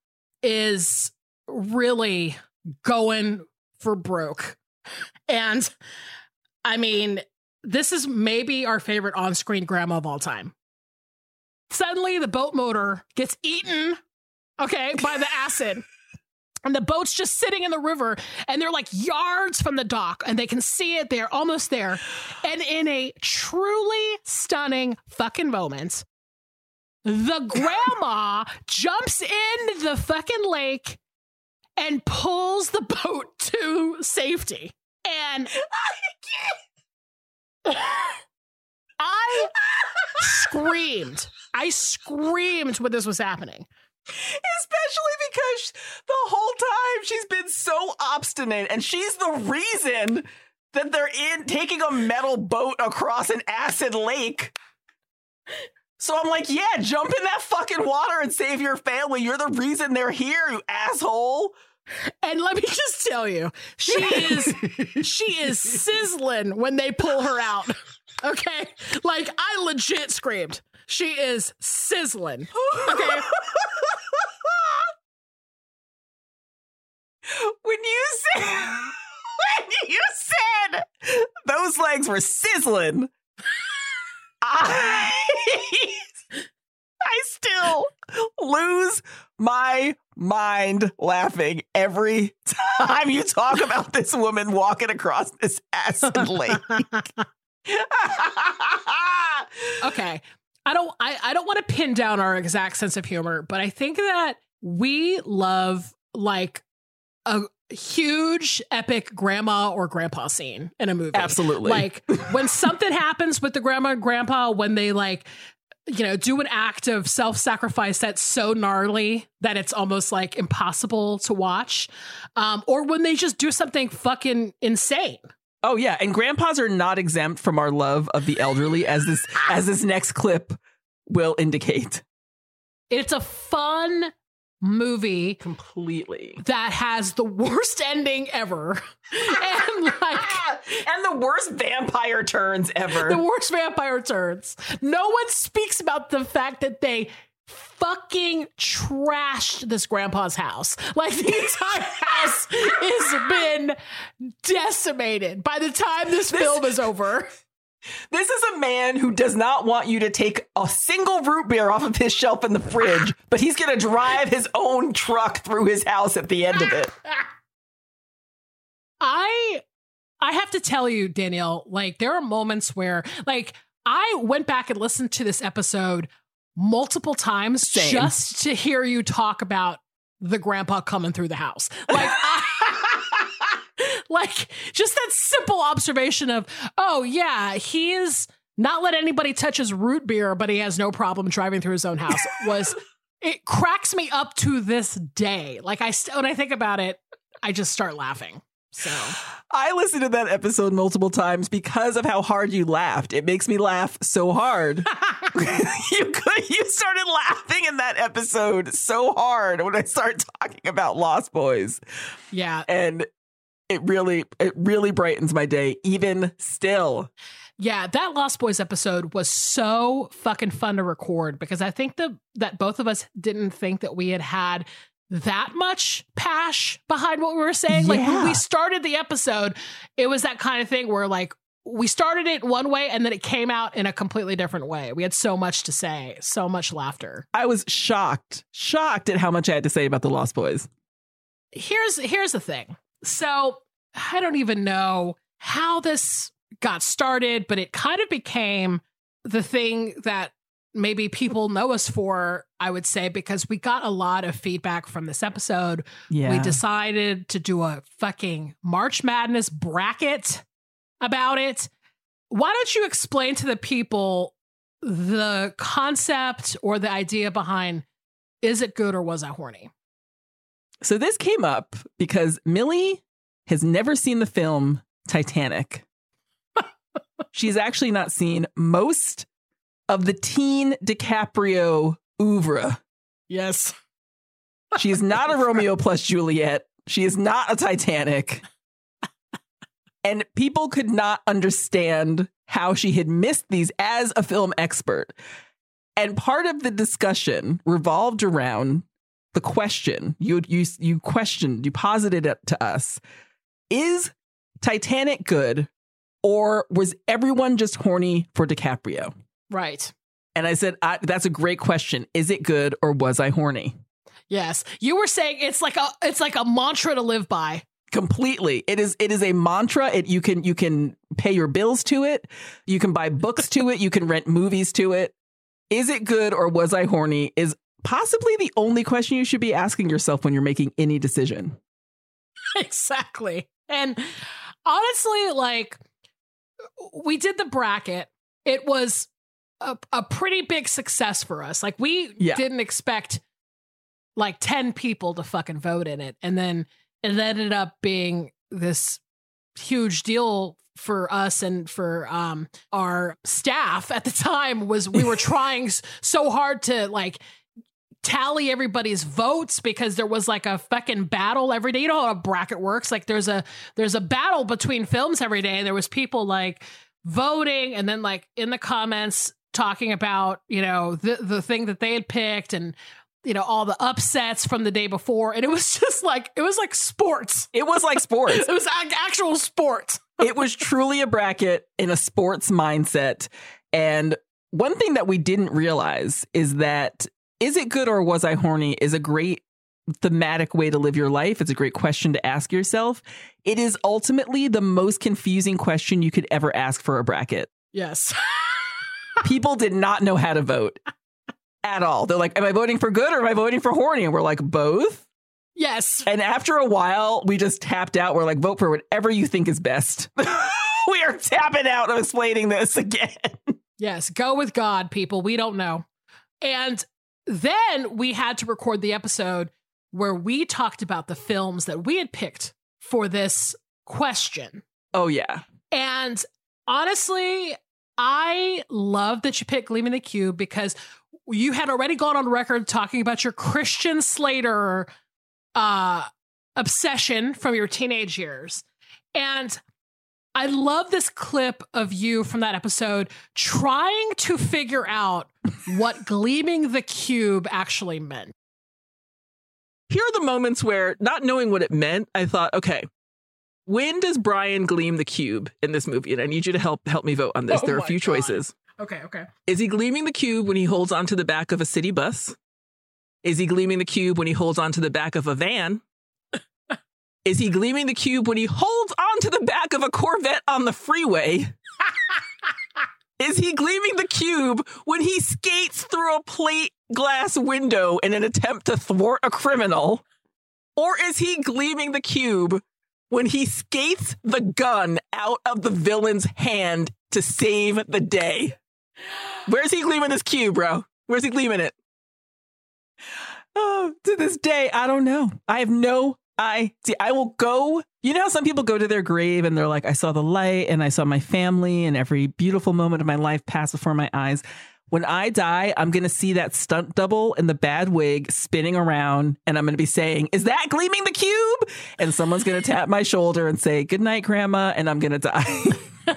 is really going for broke. And I mean, this is maybe our favorite on screen grandma of all time. Suddenly, the boat motor gets eaten, okay, by the acid. And the boat's just sitting in the river, and they're like yards from the dock, and they can see it. They're almost there. And in a truly stunning fucking moment, the grandma jumps in the fucking lake and pulls the boat to safety. And I screamed. I screamed when this was happening. Especially because the whole time she's been so obstinate and she's the reason that they're in taking a metal boat across an acid lake. So I'm like, yeah, jump in that fucking water and save your family. You're the reason they're here, you asshole. And let me just tell you, she is she is sizzling when they pull her out. Okay? Like I legit screamed. She is sizzling. Okay. when you said when you said those legs were sizzling, I I still lose my mind laughing every time you talk about this woman walking across this acid lake. okay. I don't I, I don't want to pin down our exact sense of humor, but I think that we love like a huge epic grandma or grandpa scene in a movie. Absolutely. Like when something happens with the grandma and grandpa when they like you know, do an act of self sacrifice that's so gnarly that it's almost like impossible to watch. Um, or when they just do something fucking insane. Oh yeah, and grandpas are not exempt from our love of the elderly as this as this next clip will indicate. It's a fun movie completely. that has the worst ending ever. And like and the worst vampire turns ever. The worst vampire turns. No one speaks about the fact that they fucking trashed this grandpa's house. Like the entire house has been decimated by the time this, this film is over this is a man who does not want you to take a single root beer off of his shelf in the fridge, but he's going to drive his own truck through his house at the end of it. I I have to tell you, Danielle, like there are moments where like I went back and listened to this episode multiple times Same. just to hear you talk about the grandpa coming through the house. Like I like just that simple observation of, oh yeah, he's not let anybody touch his root beer, but he has no problem driving through his own house was it cracks me up to this day. Like I st- when I think about it, I just start laughing. So I listened to that episode multiple times because of how hard you laughed. It makes me laugh so hard. you could you started laughing in that episode so hard when I start talking about Lost Boys. Yeah. And it really it really brightens my day even still. Yeah, that Lost Boys episode was so fucking fun to record because I think the that both of us didn't think that we had had that much pash behind what we were saying. Yeah. Like when we started the episode, it was that kind of thing where like we started it one way and then it came out in a completely different way. We had so much to say, so much laughter. I was shocked, shocked at how much I had to say about the Lost Boys. Here's here's the thing. So I don't even know how this got started, but it kind of became the thing that maybe people know us for, I would say, because we got a lot of feedback from this episode. Yeah. We decided to do a fucking March Madness bracket about it. Why don't you explain to the people the concept or the idea behind is it good or was I horny? So this came up because Millie has never seen the film Titanic. She's actually not seen most of the teen DiCaprio oeuvre. Yes. She is not a Romeo plus Juliet. She is not a Titanic. and people could not understand how she had missed these as a film expert. And part of the discussion revolved around the question you you you questioned, you posited it to us is Titanic good or was everyone just horny for DiCaprio? Right. And I said, I, that's a great question. Is it good or was I horny? Yes. You were saying it's like a it's like a mantra to live by. Completely. It is it is a mantra. It you can you can pay your bills to it. You can buy books to it. You can rent movies to it. Is it good or was I horny is possibly the only question you should be asking yourself when you're making any decision. Exactly. And honestly, like we did the bracket. It was a, a pretty big success for us. Like we yeah. didn't expect like 10 people to fucking vote in it. And then it ended up being this huge deal for us and for um our staff at the time was we were trying so hard to like tally everybody's votes because there was like a fucking battle every day. You know how a bracket works? Like there's a there's a battle between films every day. And there was people like voting and then like in the comments talking about, you know, the the thing that they had picked and you know all the upsets from the day before and it was just like it was like sports it was like sports it was actual sports it was truly a bracket in a sports mindset and one thing that we didn't realize is that is it good or was I horny is a great thematic way to live your life. It's a great question to ask yourself. It is ultimately the most confusing question you could ever ask for a bracket. Yes. People did not know how to vote at all. They're like, Am I voting for good or am I voting for horny? And we're like, Both. Yes. And after a while, we just tapped out. We're like, Vote for whatever you think is best. we are tapping out of explaining this again. Yes. Go with God, people. We don't know. And then we had to record the episode where we talked about the films that we had picked for this question. Oh, yeah. And honestly, I love that you picked Gleaming the Cube because you had already gone on record talking about your Christian Slater uh, obsession from your teenage years. And I love this clip of you from that episode trying to figure out what gleaming the cube actually meant. Here are the moments where, not knowing what it meant, I thought, okay, when does Brian gleam the cube in this movie? And I need you to help help me vote on this. Oh there are a few God. choices. Okay, okay. Is he gleaming the cube when he holds onto the back of a city bus? Is he gleaming the cube when he holds onto the back of a van? Is he gleaming the cube when he holds onto the back of a Corvette on the freeway? Is he gleaming the cube when he skates through a plate glass window in an attempt to thwart a criminal? Or is he gleaming the cube when he skates the gun out of the villain's hand to save the day? Where's he gleaming this cube, bro? Where's he gleaming it? Oh, to this day, I don't know. I have no I see. I will go. You know how some people go to their grave and they're like, I saw the light and I saw my family and every beautiful moment of my life pass before my eyes. When I die, I'm going to see that stunt double in the bad wig spinning around and I'm going to be saying, Is that gleaming the cube? And someone's going to tap my shoulder and say, Good night, Grandma. And I'm going to die.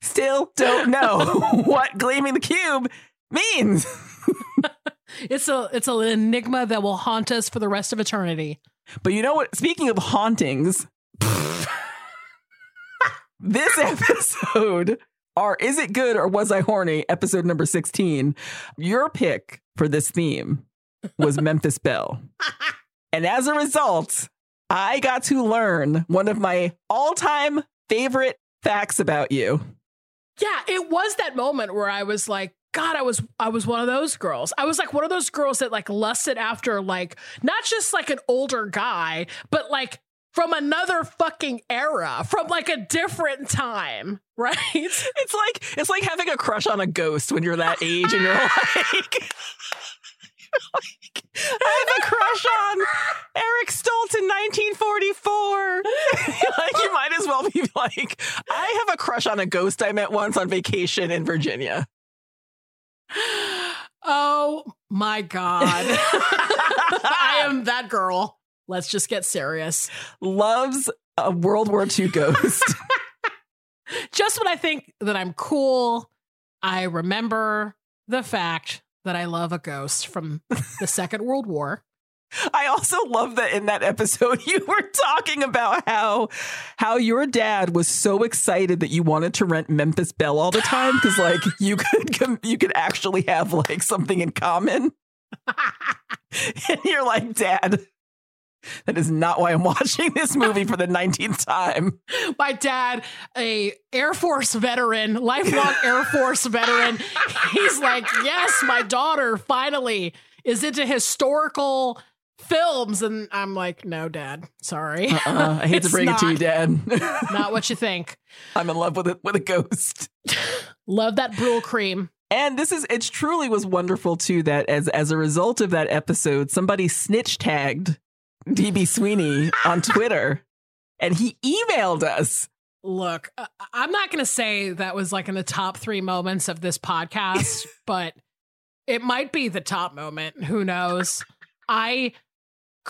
Still don't know what gleaming the cube means. It's a it's an enigma that will haunt us for the rest of eternity. But you know what? Speaking of hauntings, this episode, or Is It Good or Was I Horny? Episode number 16, your pick for this theme was Memphis Belle. And as a result, I got to learn one of my all time favorite facts about you. Yeah, it was that moment where I was like, God, I was I was one of those girls. I was like one of those girls that like lusted after like not just like an older guy, but like from another fucking era, from like a different time, right? It's like it's like having a crush on a ghost when you're that age and you're like, like, I have a crush on Eric Stoltz in 1944. like you might as well be like, I have a crush on a ghost I met once on vacation in Virginia. Oh my God. I am that girl. Let's just get serious. Loves a World War II ghost. Just when I think that I'm cool, I remember the fact that I love a ghost from the Second World War. I also love that in that episode you were talking about how how your dad was so excited that you wanted to rent Memphis Belle all the time because like you could you could actually have like something in common. and you're like, Dad, that is not why I'm watching this movie for the 19th time. My dad, a Air Force veteran, lifelong Air Force veteran, he's like, yes, my daughter finally is into historical films, and I'm like, no, Dad, sorry, Uh, I hate to bring it to you. Dad. not what you think. I'm in love with it with a ghost. Love that Brylcreem. And this is it truly was wonderful too that as as a result of that episode, somebody snitch tagged DB Sweeney on Twitter and he emailed us. Look, uh, I'm not going to say that was like in the top three moments of this podcast, but it might be the top moment. Who knows? I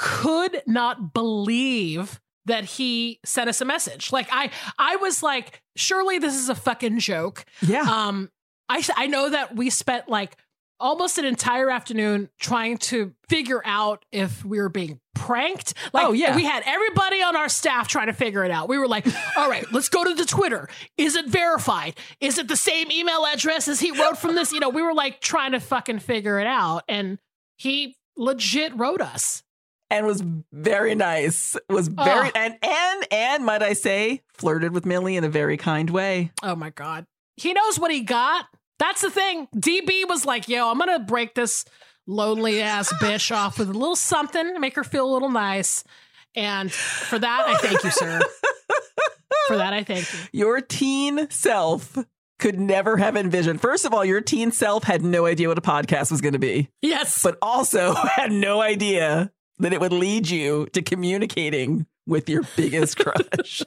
could not believe that he sent us a message. Like I, I was like, surely this is a fucking joke. Yeah. Um, I I know that we spent like almost an entire afternoon trying to figure out if we were being pranked. Like, Oh, yeah. we had everybody on our staff trying to figure it out. We were like, all right, let's go to the Twitter. Is it verified? Is it the same email address as he wrote from this? You know, we were like trying to fucking figure it out. And he legit wrote us. And was very nice. Was very Oh. and and and might I say, flirted with Millie in a very kind way. Oh my God. He knows what he got. That's the thing. DB was like, yo, I'm going to break this lonely ass bitch off with a little something, make her feel a little nice. And for that, I thank you, sir. For that, I thank you. Your teen self could never have envisioned. First of all, your teen self had no idea what a podcast was going to be, Yes. but also had no idea that it would lead you to communicating with your biggest crush.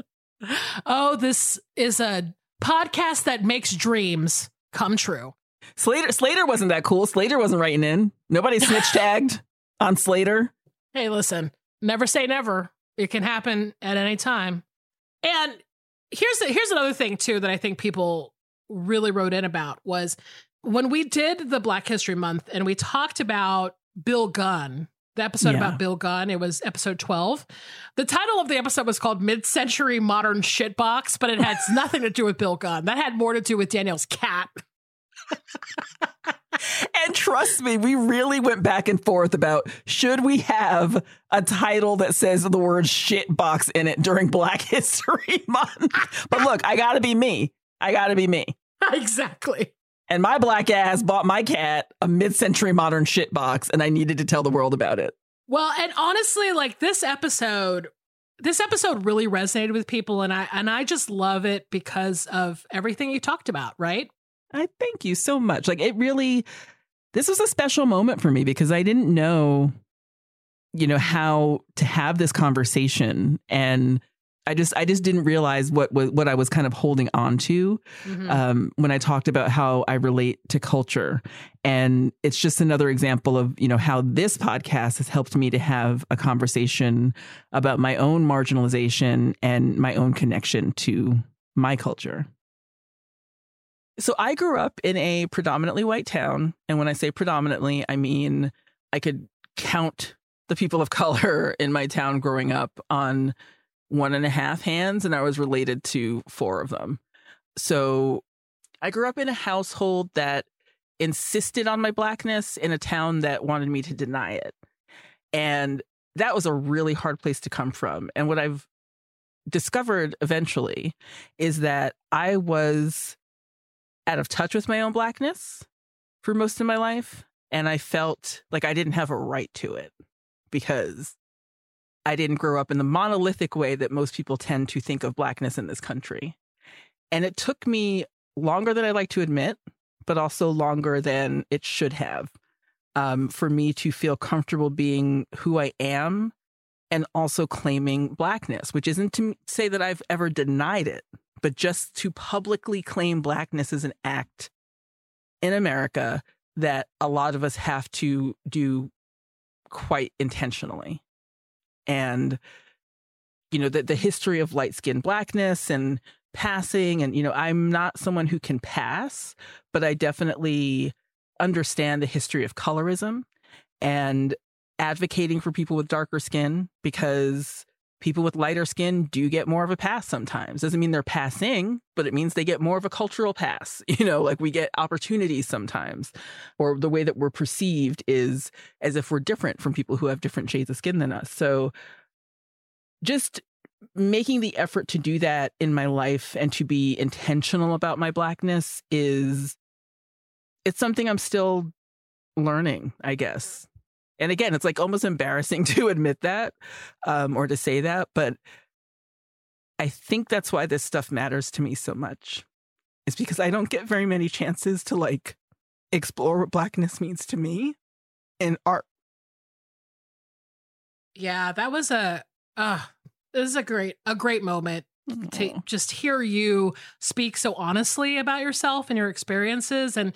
oh, this is a podcast that makes dreams come true. Slater Slater wasn't that cool. Slater wasn't writing in. Nobody snitch tagged on Slater. Hey, listen, never say never. It can happen at any time. And here's the, here's another thing too that I think people really wrote in about was when we did the Black History Month and we talked about Bill Gunn, the episode Yeah. about Bill Gunn, it was episode 12. The title of the episode was called Mid-Century Modern Shitbox, but it had nothing to do with Bill Gunn. That had more to do with Danielle's cat. And trust me, we really went back and forth about should we have a title that says the word shit box in it during Black History Month. But look, I gotta be me. I gotta be me. exactly. And my black ass bought my cat a mid century modern shit box, and I needed to tell the world about it. Well, and honestly, like this episode, this episode really resonated with people, and I and I just love it because of everything you talked about, right? I thank you so much. Like it really this was a special moment for me because I didn't know you know how to have this conversation and I just I just didn't realize what was what I was kind of holding on to Mhm. um, when I talked about how I relate to culture, and it's just another example of you know how this podcast has helped me to have a conversation about my own marginalization and my own connection to my culture. So I grew up in a predominantly white town. And when I say predominantly, I mean I could count the people of color in my town growing up on one and a half hands, and I was related to four of them. So I grew up in a household that insisted on my blackness in a town that wanted me to deny it. And that was a really hard place to come from. And what I've discovered eventually is that I was out of touch with my own blackness for most of my life. And I felt like I didn't have a right to it because I didn't grow up in the monolithic way that most people tend to think of blackness in this country. And it took me longer than I like to admit, but also longer than it should have um, for me to feel comfortable being who I am and also claiming blackness, which isn't to say that I've ever denied it, but just to publicly claim blackness is an act in America that a lot of us have to do quite intentionally. And, you know, the, the history of light skin blackness and passing, and, you know, I'm not someone who can pass, but I definitely understand the history of colorism and advocating for people with darker skin because people with lighter skin do get more of a pass sometimes. Doesn't mean they're passing, but it means they get more of a cultural pass. You know, like we get opportunities sometimes, or the way that we're perceived is as if we're different from people who have different shades of skin than us. So just making the effort to do that in my life and to be intentional about my blackness is it's something I'm still learning, I guess. And again, it's like almost embarrassing to admit that um, or to say that, but I think that's why this stuff matters to me so much. Is because I don't get very many chances to like explore what blackness means to me in art. Yeah, that was a uh this is a great a great moment to just hear you speak so honestly about yourself and your experiences and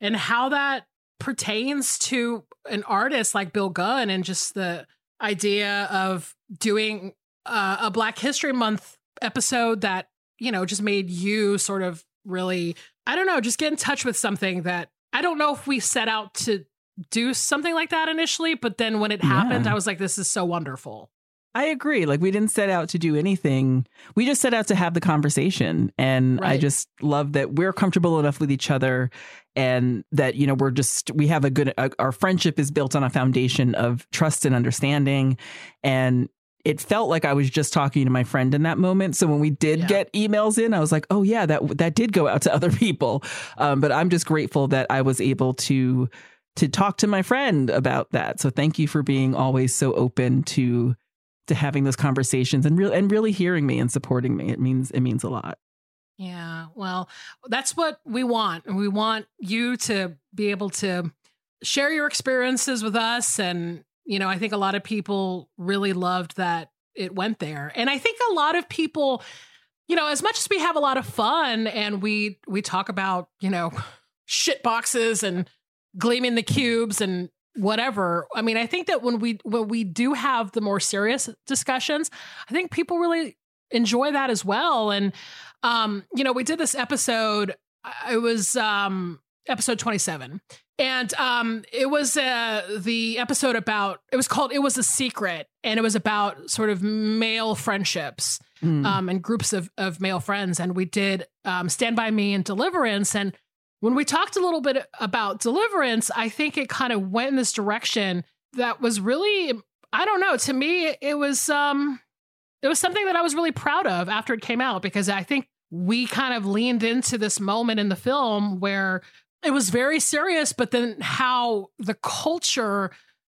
and how that pertains to an artist like Bill Gunn and just the idea of doing uh, a Black History Month episode that you know just made you sort of really I don't know just get in touch with something that I don't know if we set out to do something like that initially, but then when it happened, I was like, this is so wonderful. I agree. Like we didn't set out to do anything. We just set out to have the conversation. And I just love that we're comfortable enough with each other and that, you know, we're just, we have a good, uh, our friendship is built on a foundation of trust and understanding. And it felt like I was just talking to my friend in that moment. So when we did Yeah. get emails in, I was like, oh yeah, that, that did go out to other people. Um, but I'm just grateful that I was able to, to talk to my friend about that. So thank you for being always so open to to having those conversations and real and really hearing me and supporting me. It means it means a lot. Yeah. Well, that's what we want. We want you to be able to share your experiences with us. And, you know, I think a lot of people really loved that it went there. And I think a lot of people, you know, as much as we have a lot of fun and we we talk about, you know, shit boxes and gleaming the cubes and whatever. I mean, I think that when we when we do have the more serious discussions, I think people really enjoy that as well. And um, you know, we did this episode. It was um episode 27 and um it was uh the episode about it was called it was a secret and it was about sort of male friendships Mm. um and groups of of male friends and we did um stand by me and deliverance and when we talked a little bit about deliverance i think it kind of went in this direction that was really i don't know to me it was um it was something that i was really proud of after it came out because i think we kind of leaned into this moment in the film where it was very serious but then how the culture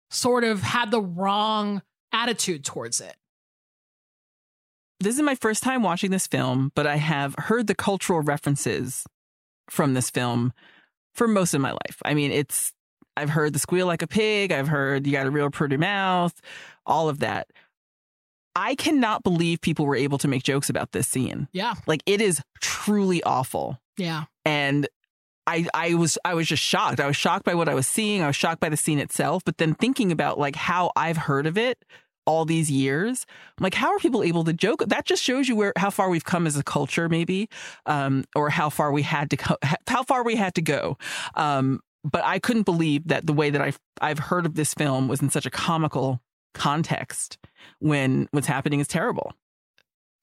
sort of had the wrong attitude towards it. This is my first time watching this film, but I have heard the cultural references from this film for most of my life. I mean, it's I've heard the squeal like a pig, I've heard you got a real pretty mouth, all of that. I cannot believe people were able to make jokes about this scene. yeah Like it is truly awful. yeah and I I was I was just shocked. I was shocked by what I was seeing. I was shocked by the scene itself, but then thinking about like how I've heard of it all these years, I'm like how are people able to joke? That just shows you where how far we've come as a culture, maybe, um, or how far we had to co- how far we had to go. Um, but I couldn't believe that the way that I've I've heard of this film was in such a comical context when what's happening is terrible.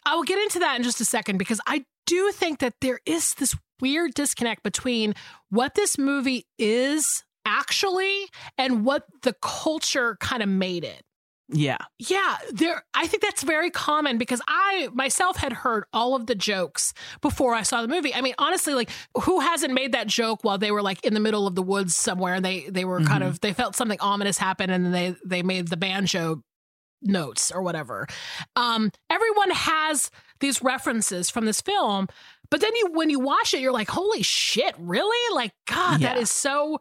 I will get into that in just a second because I do think that there is this weird disconnect between what this movie is actually and what the culture kind of made it. Yeah. Yeah, there I think that's very common because I myself had heard all of the jokes before I saw the movie. I mean, honestly, like who hasn't made that joke while they were like in the middle of the woods somewhere and they they were kind Mhm. of they felt something ominous happen and then they they made the banjo notes or whatever. Um everyone has these references from this film, but then you when you watch it you're like, "Holy shit, really?" Like god, that Yeah. is so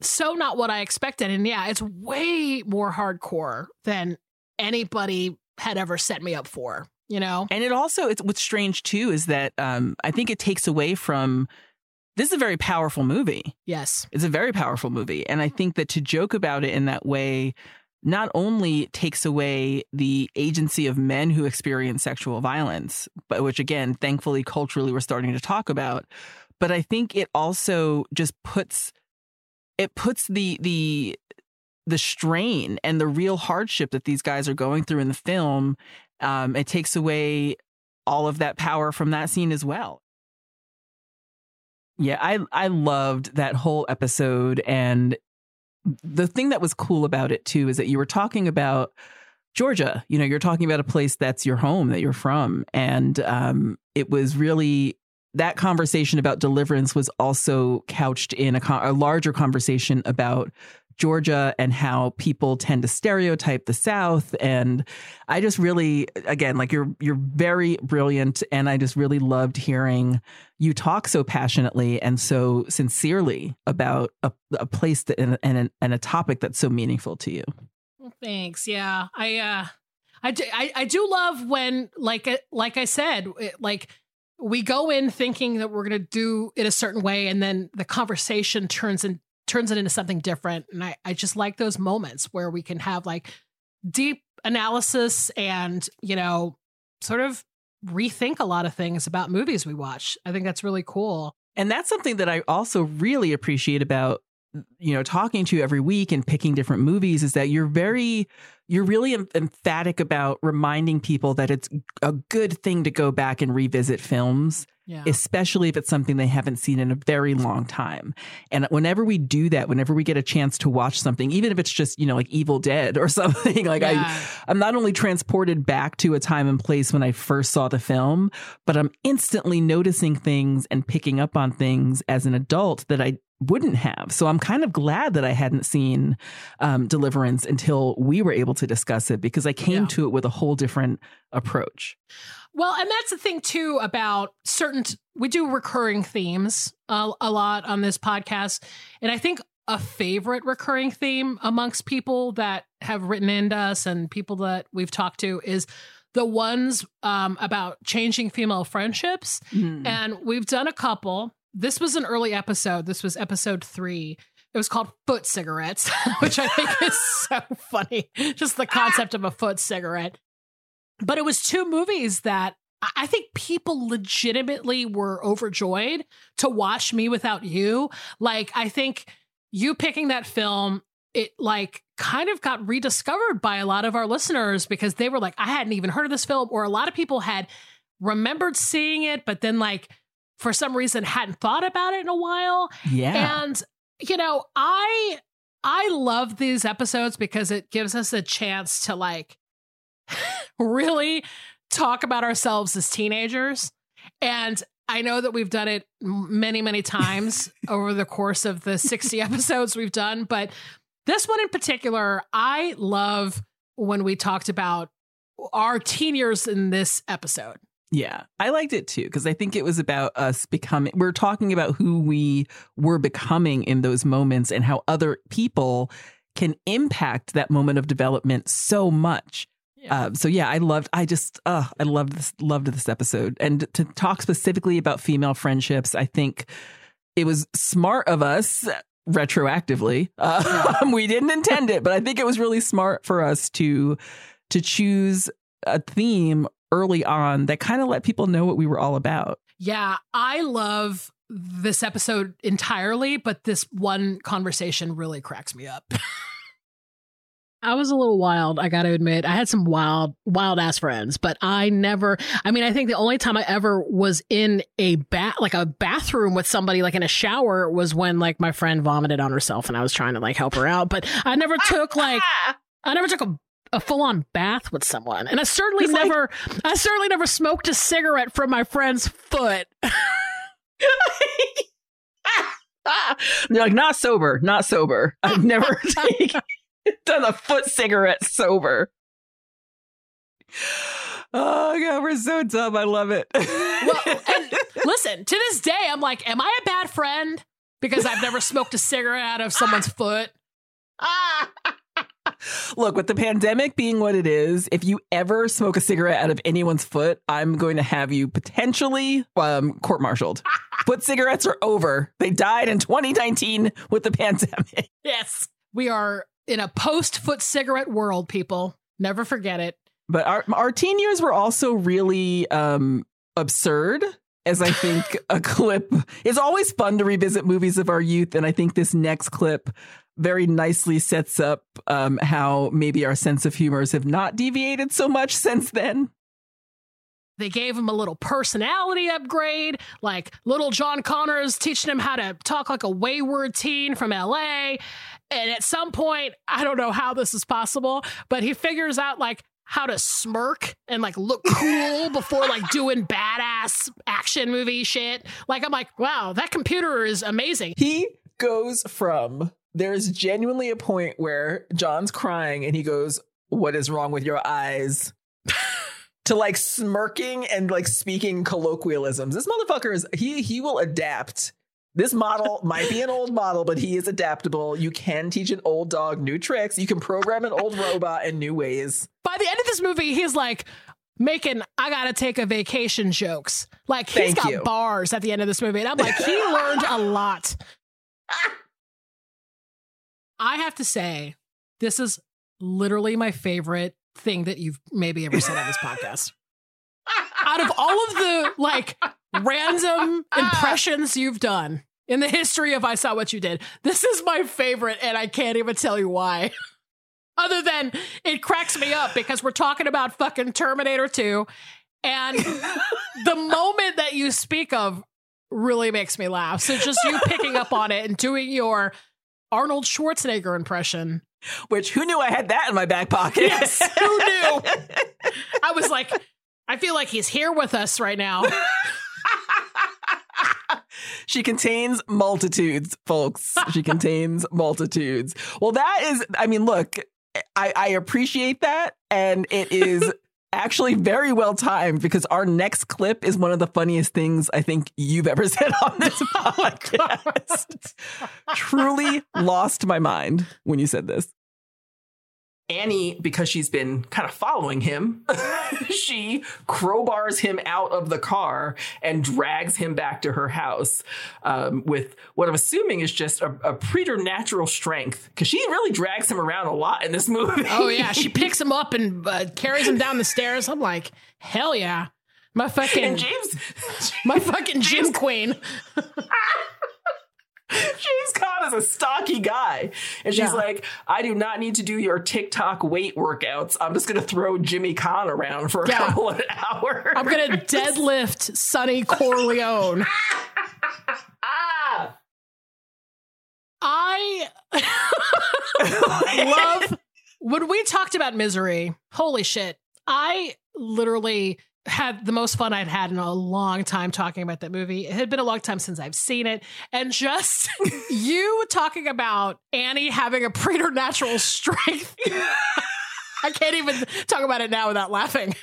so not what I expected. And yeah, it's way more hardcore than anybody had ever set me up for, you know? And it also, it's what's strange too is that um, I think it takes away from. This is a very powerful movie. Yes. It's a very powerful movie, and I think that to joke about it in that way not only takes away the agency of men who experience sexual violence, but which again, thankfully, culturally, we're starting to talk about. But I think it also just puts it puts the the the strain and the real hardship that these guys are going through in the film. Um, it takes away all of that power from that scene as well. Yeah, I I loved that whole episode and the thing that was cool about it too is that you were talking about Georgia. You know, you're talking about a place that's your home, that you're from, and um, it was really that conversation about deliverance was also couched in a, con- a larger conversation about Georgia and how people tend to stereotype the South. And I just really, again, like you're you're very brilliant, and I just really loved hearing you talk so passionately and so sincerely about a, a place that and, and and a topic that's so meaningful to you. Thanks. Yeah. I, uh, I do, I, I do love when, like, uh, like I said, like we go in thinking that we're going to do it a certain way, and then the conversation turns and turns it into something different. And I, I just like those moments where we can have like deep analysis and you know, sort of rethink a lot of things about movies we watch. I think that's really cool. And that's something that I also really appreciate about you know talking to you every week and picking different movies is that you're very you're really em- emphatic about reminding people that it's a good thing to go back and revisit films Yeah. especially if it's something they haven't seen in a very long time. And whenever we do that, whenever we get a chance to watch something, even if it's just, you know, like Evil Dead or something, like Yeah. I I'm not only transported back to a time and place when I first saw the film, but I'm instantly noticing things and picking up on things as an adult that I wouldn't have. So I'm kind of glad that I hadn't seen um, Deliverance until we were able to discuss it because I came Yeah. to it with a whole different approach. Well, and that's the thing too about certain. We do recurring themes a, a lot on this podcast, and I think a favorite recurring theme amongst people that have written into us and people that we've talked to is the ones um, about changing female friendships. Mm. And we've done a couple. This was an early episode. This was episode three. It was called Foot Cigarettes, which I think is so funny. Just the concept of a foot cigarette. But it was two movies that I- think people legitimately were overjoyed to watch Me Without You. Like, I think you picking that film, it like kind of got rediscovered by a lot of our listeners because they were like, I hadn't even heard of this film, or a lot of people had remembered seeing it, but then like for some reason hadn't thought about it in a while. yeah. And you know, I I love these episodes because it gives us a chance to like really talk about ourselves as teenagers. And I know that we've done it many, many times over the course of the 60 episodes we've done, but this one in particular, I love when we talked about our teen years in this episode. Yeah, I liked it too because I think it was about us becoming. We're talking about who we were becoming in those moments and how other people can impact that moment of development so much. Yeah. Uh, so yeah, I loved. I just, uh, I loved this. Loved this episode, and to talk specifically about female friendships, I think it was smart of us retroactively. Uh, we didn't intend it, but I think it was really smart for us to to choose a theme early on that kind of let people know what we were all about. Yeah, I love this episode entirely, but this one conversation really cracks me up. I was a little wild, I got to admit. I had some wild, wild ass friends, but I never, I mean, I think the only time I ever was in a bat, like a bathroom with somebody, like in a shower, was when like my friend vomited on herself and I was trying to like help her out. But I never took like, I never took a, a full on bath with someone. And I certainly It's like- never, I certainly never smoked a cigarette from my friend's foot. They're like, not sober, not sober. I've never taken, done a foot cigarette sober. Oh god, we're so dumb. I love it. Well, and listen, to this day, I'm like, am I a bad friend because I've never smoked a cigarette out of someone's foot? Look, with the pandemic being what it is, if you ever smoke a cigarette out of anyone's foot, I'm going to have you potentially um, court martialed. foot cigarettes are over. They died in 2019 with the pandemic. Yes. We are in a post foot cigarette world, people. Never forget it. But our our teen years were also really um, absurd. As I think a clip, it's always fun to revisit movies of our youth, and I think this next clip very nicely sets up um, how maybe our sense of humors have not deviated so much since then. They gave him a little personality upgrade, like little John Connors teaching him how to talk like a wayward teen from LA. And at some point, I don't know how this is possible, but he figures out like how to smirk and like look cool before like doing badass action movie shit. Like I'm like, wow, that computer is amazing. He goes from there's genuinely a point where John's crying and he goes, What is wrong with your eyes? to like smirking and like speaking colloquialisms. This motherfucker is he he will adapt. This model might be an old model, but he is adaptable. You can teach an old dog new tricks. You can program an old robot in new ways. By the end of this movie, he's like making I gotta take a vacation jokes. Like he's Thank got you. bars at the end of this movie. And I'm like, he learned a lot. I have to say, this is literally my favorite thing that you've maybe ever said on this podcast. Out of all of the like random ah. impressions you've done in the history of I Saw What You Did. This is my favorite, and I can't even tell you why. Other than it cracks me up because we're talking about fucking Terminator 2. And the moment that you speak of really makes me laugh. So just you picking up on it and doing your Arnold Schwarzenegger impression. Which who knew I had that in my back pocket? Yes, who knew? I was like, I feel like he's here with us right now. she contains multitudes, folks. She contains multitudes. Well, that is, I mean, look, I, I appreciate that. And it is actually very well timed because our next clip is one of the funniest things I think you've ever said on this oh podcast. Truly lost my mind when you said this. Annie, because she's been kind of following him, she crowbars him out of the car and drags him back to her house um, with what I'm assuming is just a, a preternatural strength because she really drags him around a lot in this movie. Oh, yeah. She picks him up and uh, carries him down the stairs. I'm like, hell yeah. My fucking and James, my fucking gym queen. James Caan is a stocky guy. And she's yeah. like, I do not need to do your TikTok weight workouts. I'm just going to throw Jimmy Caan around for a yeah. couple of hours. I'm going to deadlift Sonny Corleone. I love when we talked about misery. Holy shit. I literally had the most fun I'd had in a long time talking about that movie. It had been a long time since I've seen it. And just you talking about Annie having a preternatural strength. I can't even talk about it now without laughing.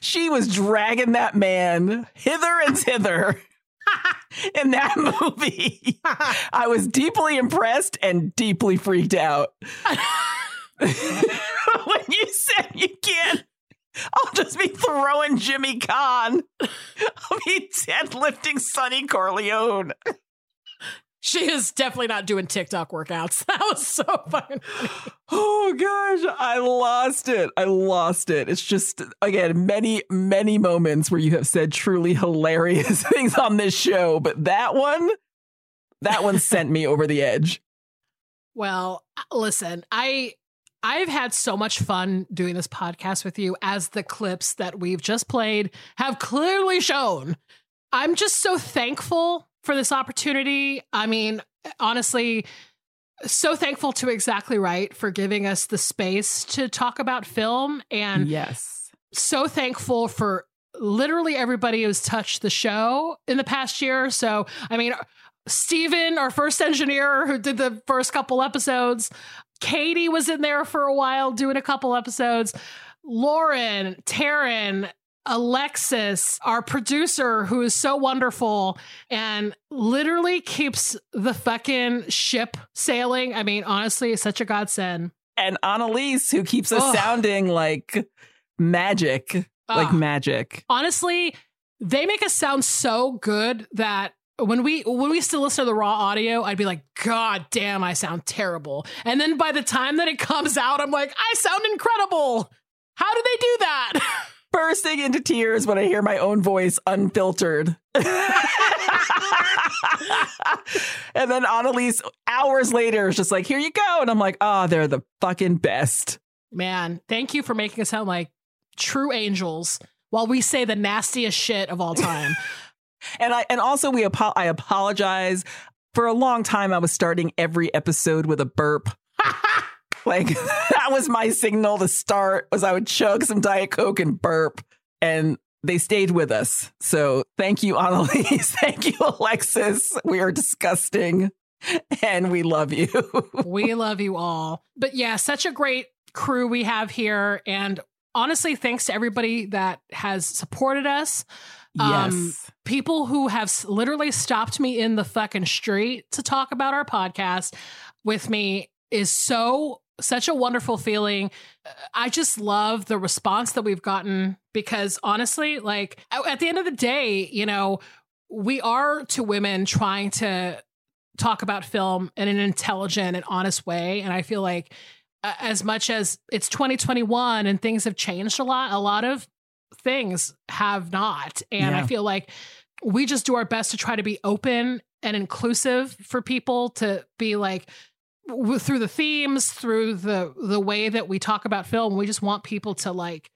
she was dragging that man hither and thither in that movie. I was deeply impressed and deeply freaked out. when you said you can't I'll just be throwing Jimmy Caan. I'll be deadlifting Sonny Corleone. She is definitely not doing TikTok workouts. That was so funny. Oh gosh, I lost it. I lost it. It's just again many many moments where you have said truly hilarious things on this show, but that one that one sent me over the edge. Well, uh, listen, I I've had so much fun doing this podcast with you, as the clips that we've just played have clearly shown. I'm just so thankful for this opportunity. I mean, honestly, so thankful to Exactly Right for giving us the space to talk about film. And yes, so thankful for literally everybody who's touched the show in the past year. So, I mean, Steven, our first engineer who did the first couple episodes, Katie was in there for a while doing a couple episodes. Lauren, Taryn, Alexis, our producer, who is so wonderful and literally keeps the fucking ship sailing. I mean, honestly, it's such a godsend. And Annalise, who keeps us Ugh. sounding like magic, like magic. Honestly, they make us sound so good that when we when we still listen to the raw audio, I'd be like, God damn, I sound terrible. And then by the time that it comes out, I'm like, I sound incredible. How do they do that? Bursting into tears when I hear my own voice unfiltered. and then Annalise, hours later, is just like, here you go. And I'm like, oh, they're the fucking best. Man, thank you for making us sound like true angels while we say the nastiest shit of all time. And I and also we apo- I apologize. For a long time I was starting every episode with a burp. like that was my signal to start was I would chug some diet coke and burp and they stayed with us. So thank you Annalise. thank you Alexis. We are disgusting and we love you. we love you all. But yeah, such a great crew we have here and honestly thanks to everybody that has supported us. Um, yes. people who have literally stopped me in the fucking street to talk about our podcast with me is so such a wonderful feeling. I just love the response that we've gotten because honestly, like at the end of the day, you know, we are two women trying to talk about film in an intelligent and honest way. And I feel like as much as it's 2021 and things have changed a lot, a lot of things have not. And Yeah. I feel like we just do our best to try to be open and inclusive for people to be like w- through the themes, through the the way that we talk about film, we just want people to like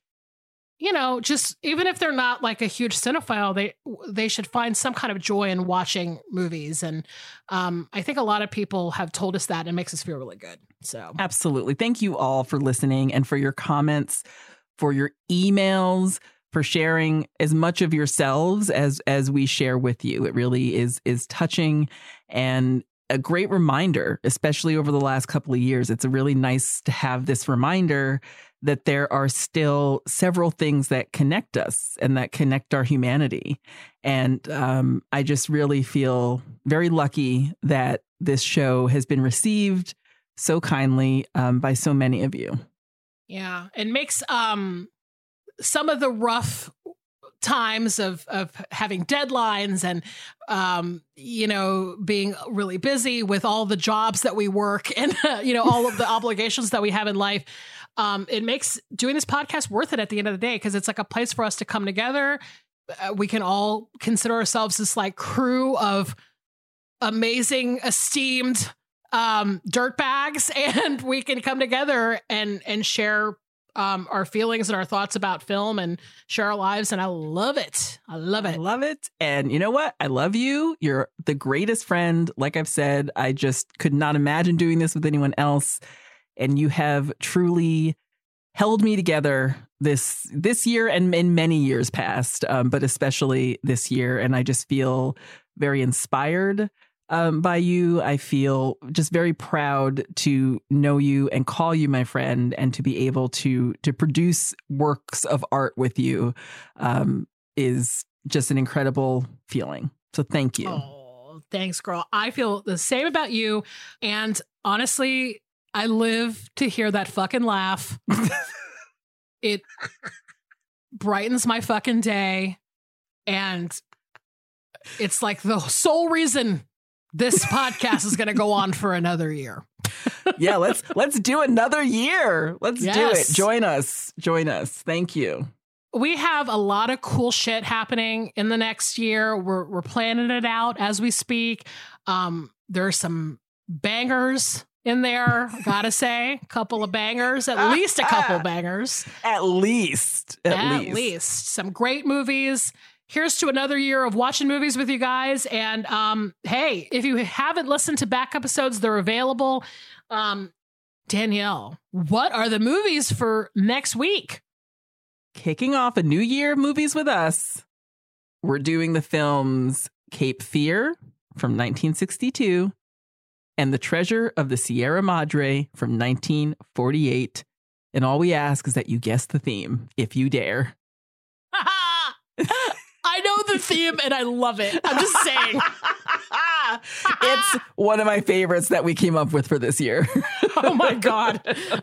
you know, just even if they're not like a huge cinephile, they they should find some kind of joy in watching movies. And um, I think a lot of people have told us that and it makes us feel really good. So Absolutely. Thank you all for listening and for your comments, for your emails, for sharing as much of yourselves as as we share with you. It really is is touching and a great reminder, especially over the last couple of years. It's really nice to have this reminder that there are still several things that connect us and that connect our humanity. And um, I just really feel very lucky that this show has been received so kindly um, by so many of you. Yeah, it makes um some of the rough times of of having deadlines and um you know being really busy with all the jobs that we work and you know all of the obligations that we have in life um it makes doing this podcast worth it at the end of the day because it's like a place for us to come together. Uh, we can all consider ourselves this like crew of amazing esteemed um dirt bags and we can come together and and share um our feelings and our thoughts about film and share our lives and I love it. I love it. I love it. And you know what? I love you. You're the greatest friend. Like I've said, I just could not imagine doing this with anyone else. And you have truly held me together this this year and in many years past, um, but especially this year. And I just feel very inspired um, by you. I feel just very proud to know you and call you my friend, and to be able to to produce works of art with you um, is just an incredible feeling. So thank you. Oh, thanks, girl. I feel the same about you. And honestly, I live to hear that fucking laugh. it brightens my fucking day. And it's like the sole reason this podcast is going to go on for another year. yeah, let's let's do another year. Let's do it. Join us. Join us. Thank you. we have a lot of cool shit happening in the next year. We're we're planning it out as we speak. Um, there's some bangers in there. Gotta say, a couple of bangers, at least a couple bangers, At least. At, least. some great movies. Here's to another year of watching movies with you guys. And um, hey, if you haven't listened to back episodes, they're available. Um, Danielle, what are the movies for next week? Kicking off a new year of movies with us. We're doing the films Cape Fear from 1962 and The Treasure of the Sierra Madre from 1948. And all we ask is that you guess the theme, if you dare. I know the theme and I love it. I'm just saying. it's one of my favorites that we came up with for this year. oh my God.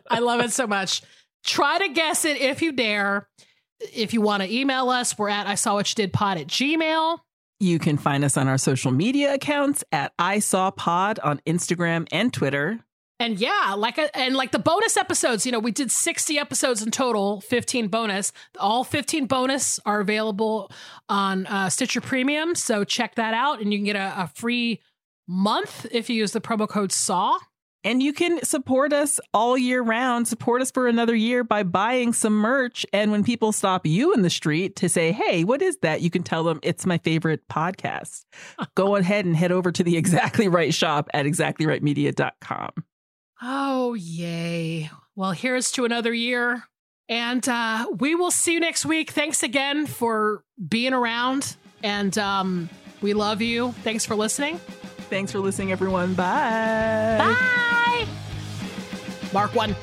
I love it so much. Try to guess it if you dare. If you want to email us, we're at I saw what you did pod at Gmail. You can find us on our social media accounts at I Saw Pod on Instagram and Twitter. And yeah, like a, and like the bonus episodes, you know, we did 60 episodes in total, 15 bonus. All 15 bonus are available on uh, Stitcher Premium. So check that out and you can get a, a free month if you use the promo code SAW. And you can support us all year round, support us for another year by buying some merch. And when people stop you in the street to say, hey, what is that? You can tell them it's my favorite podcast. Go ahead and head over to the Exactly Right shop at exactlyrightmedia.com. Oh, yay. Well, here's to another year. And uh, we will see you next week. Thanks again for being around. And um, we love you. Thanks for listening. Thanks for listening, everyone. Bye. Bye. Mark one.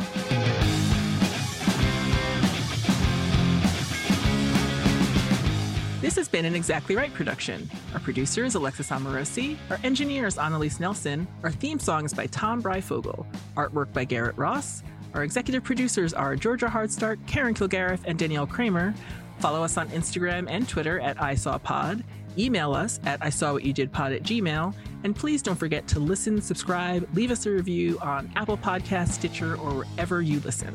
This has been an Exactly Right production. Our producer is Alexis Amorosi. Our engineer is Annalise Nelson. Our theme song is by Tom Breyfogle. Artwork by Garrett Ross. Our executive producers are Georgia Hardstark, Karen Kilgariff, and Danielle Kramer. Follow us on Instagram and Twitter at ISawPod. Email us at I saw what you did pod at Gmail. And please don't forget to listen, subscribe, leave us a review on Apple Podcasts, Stitcher, or wherever you listen.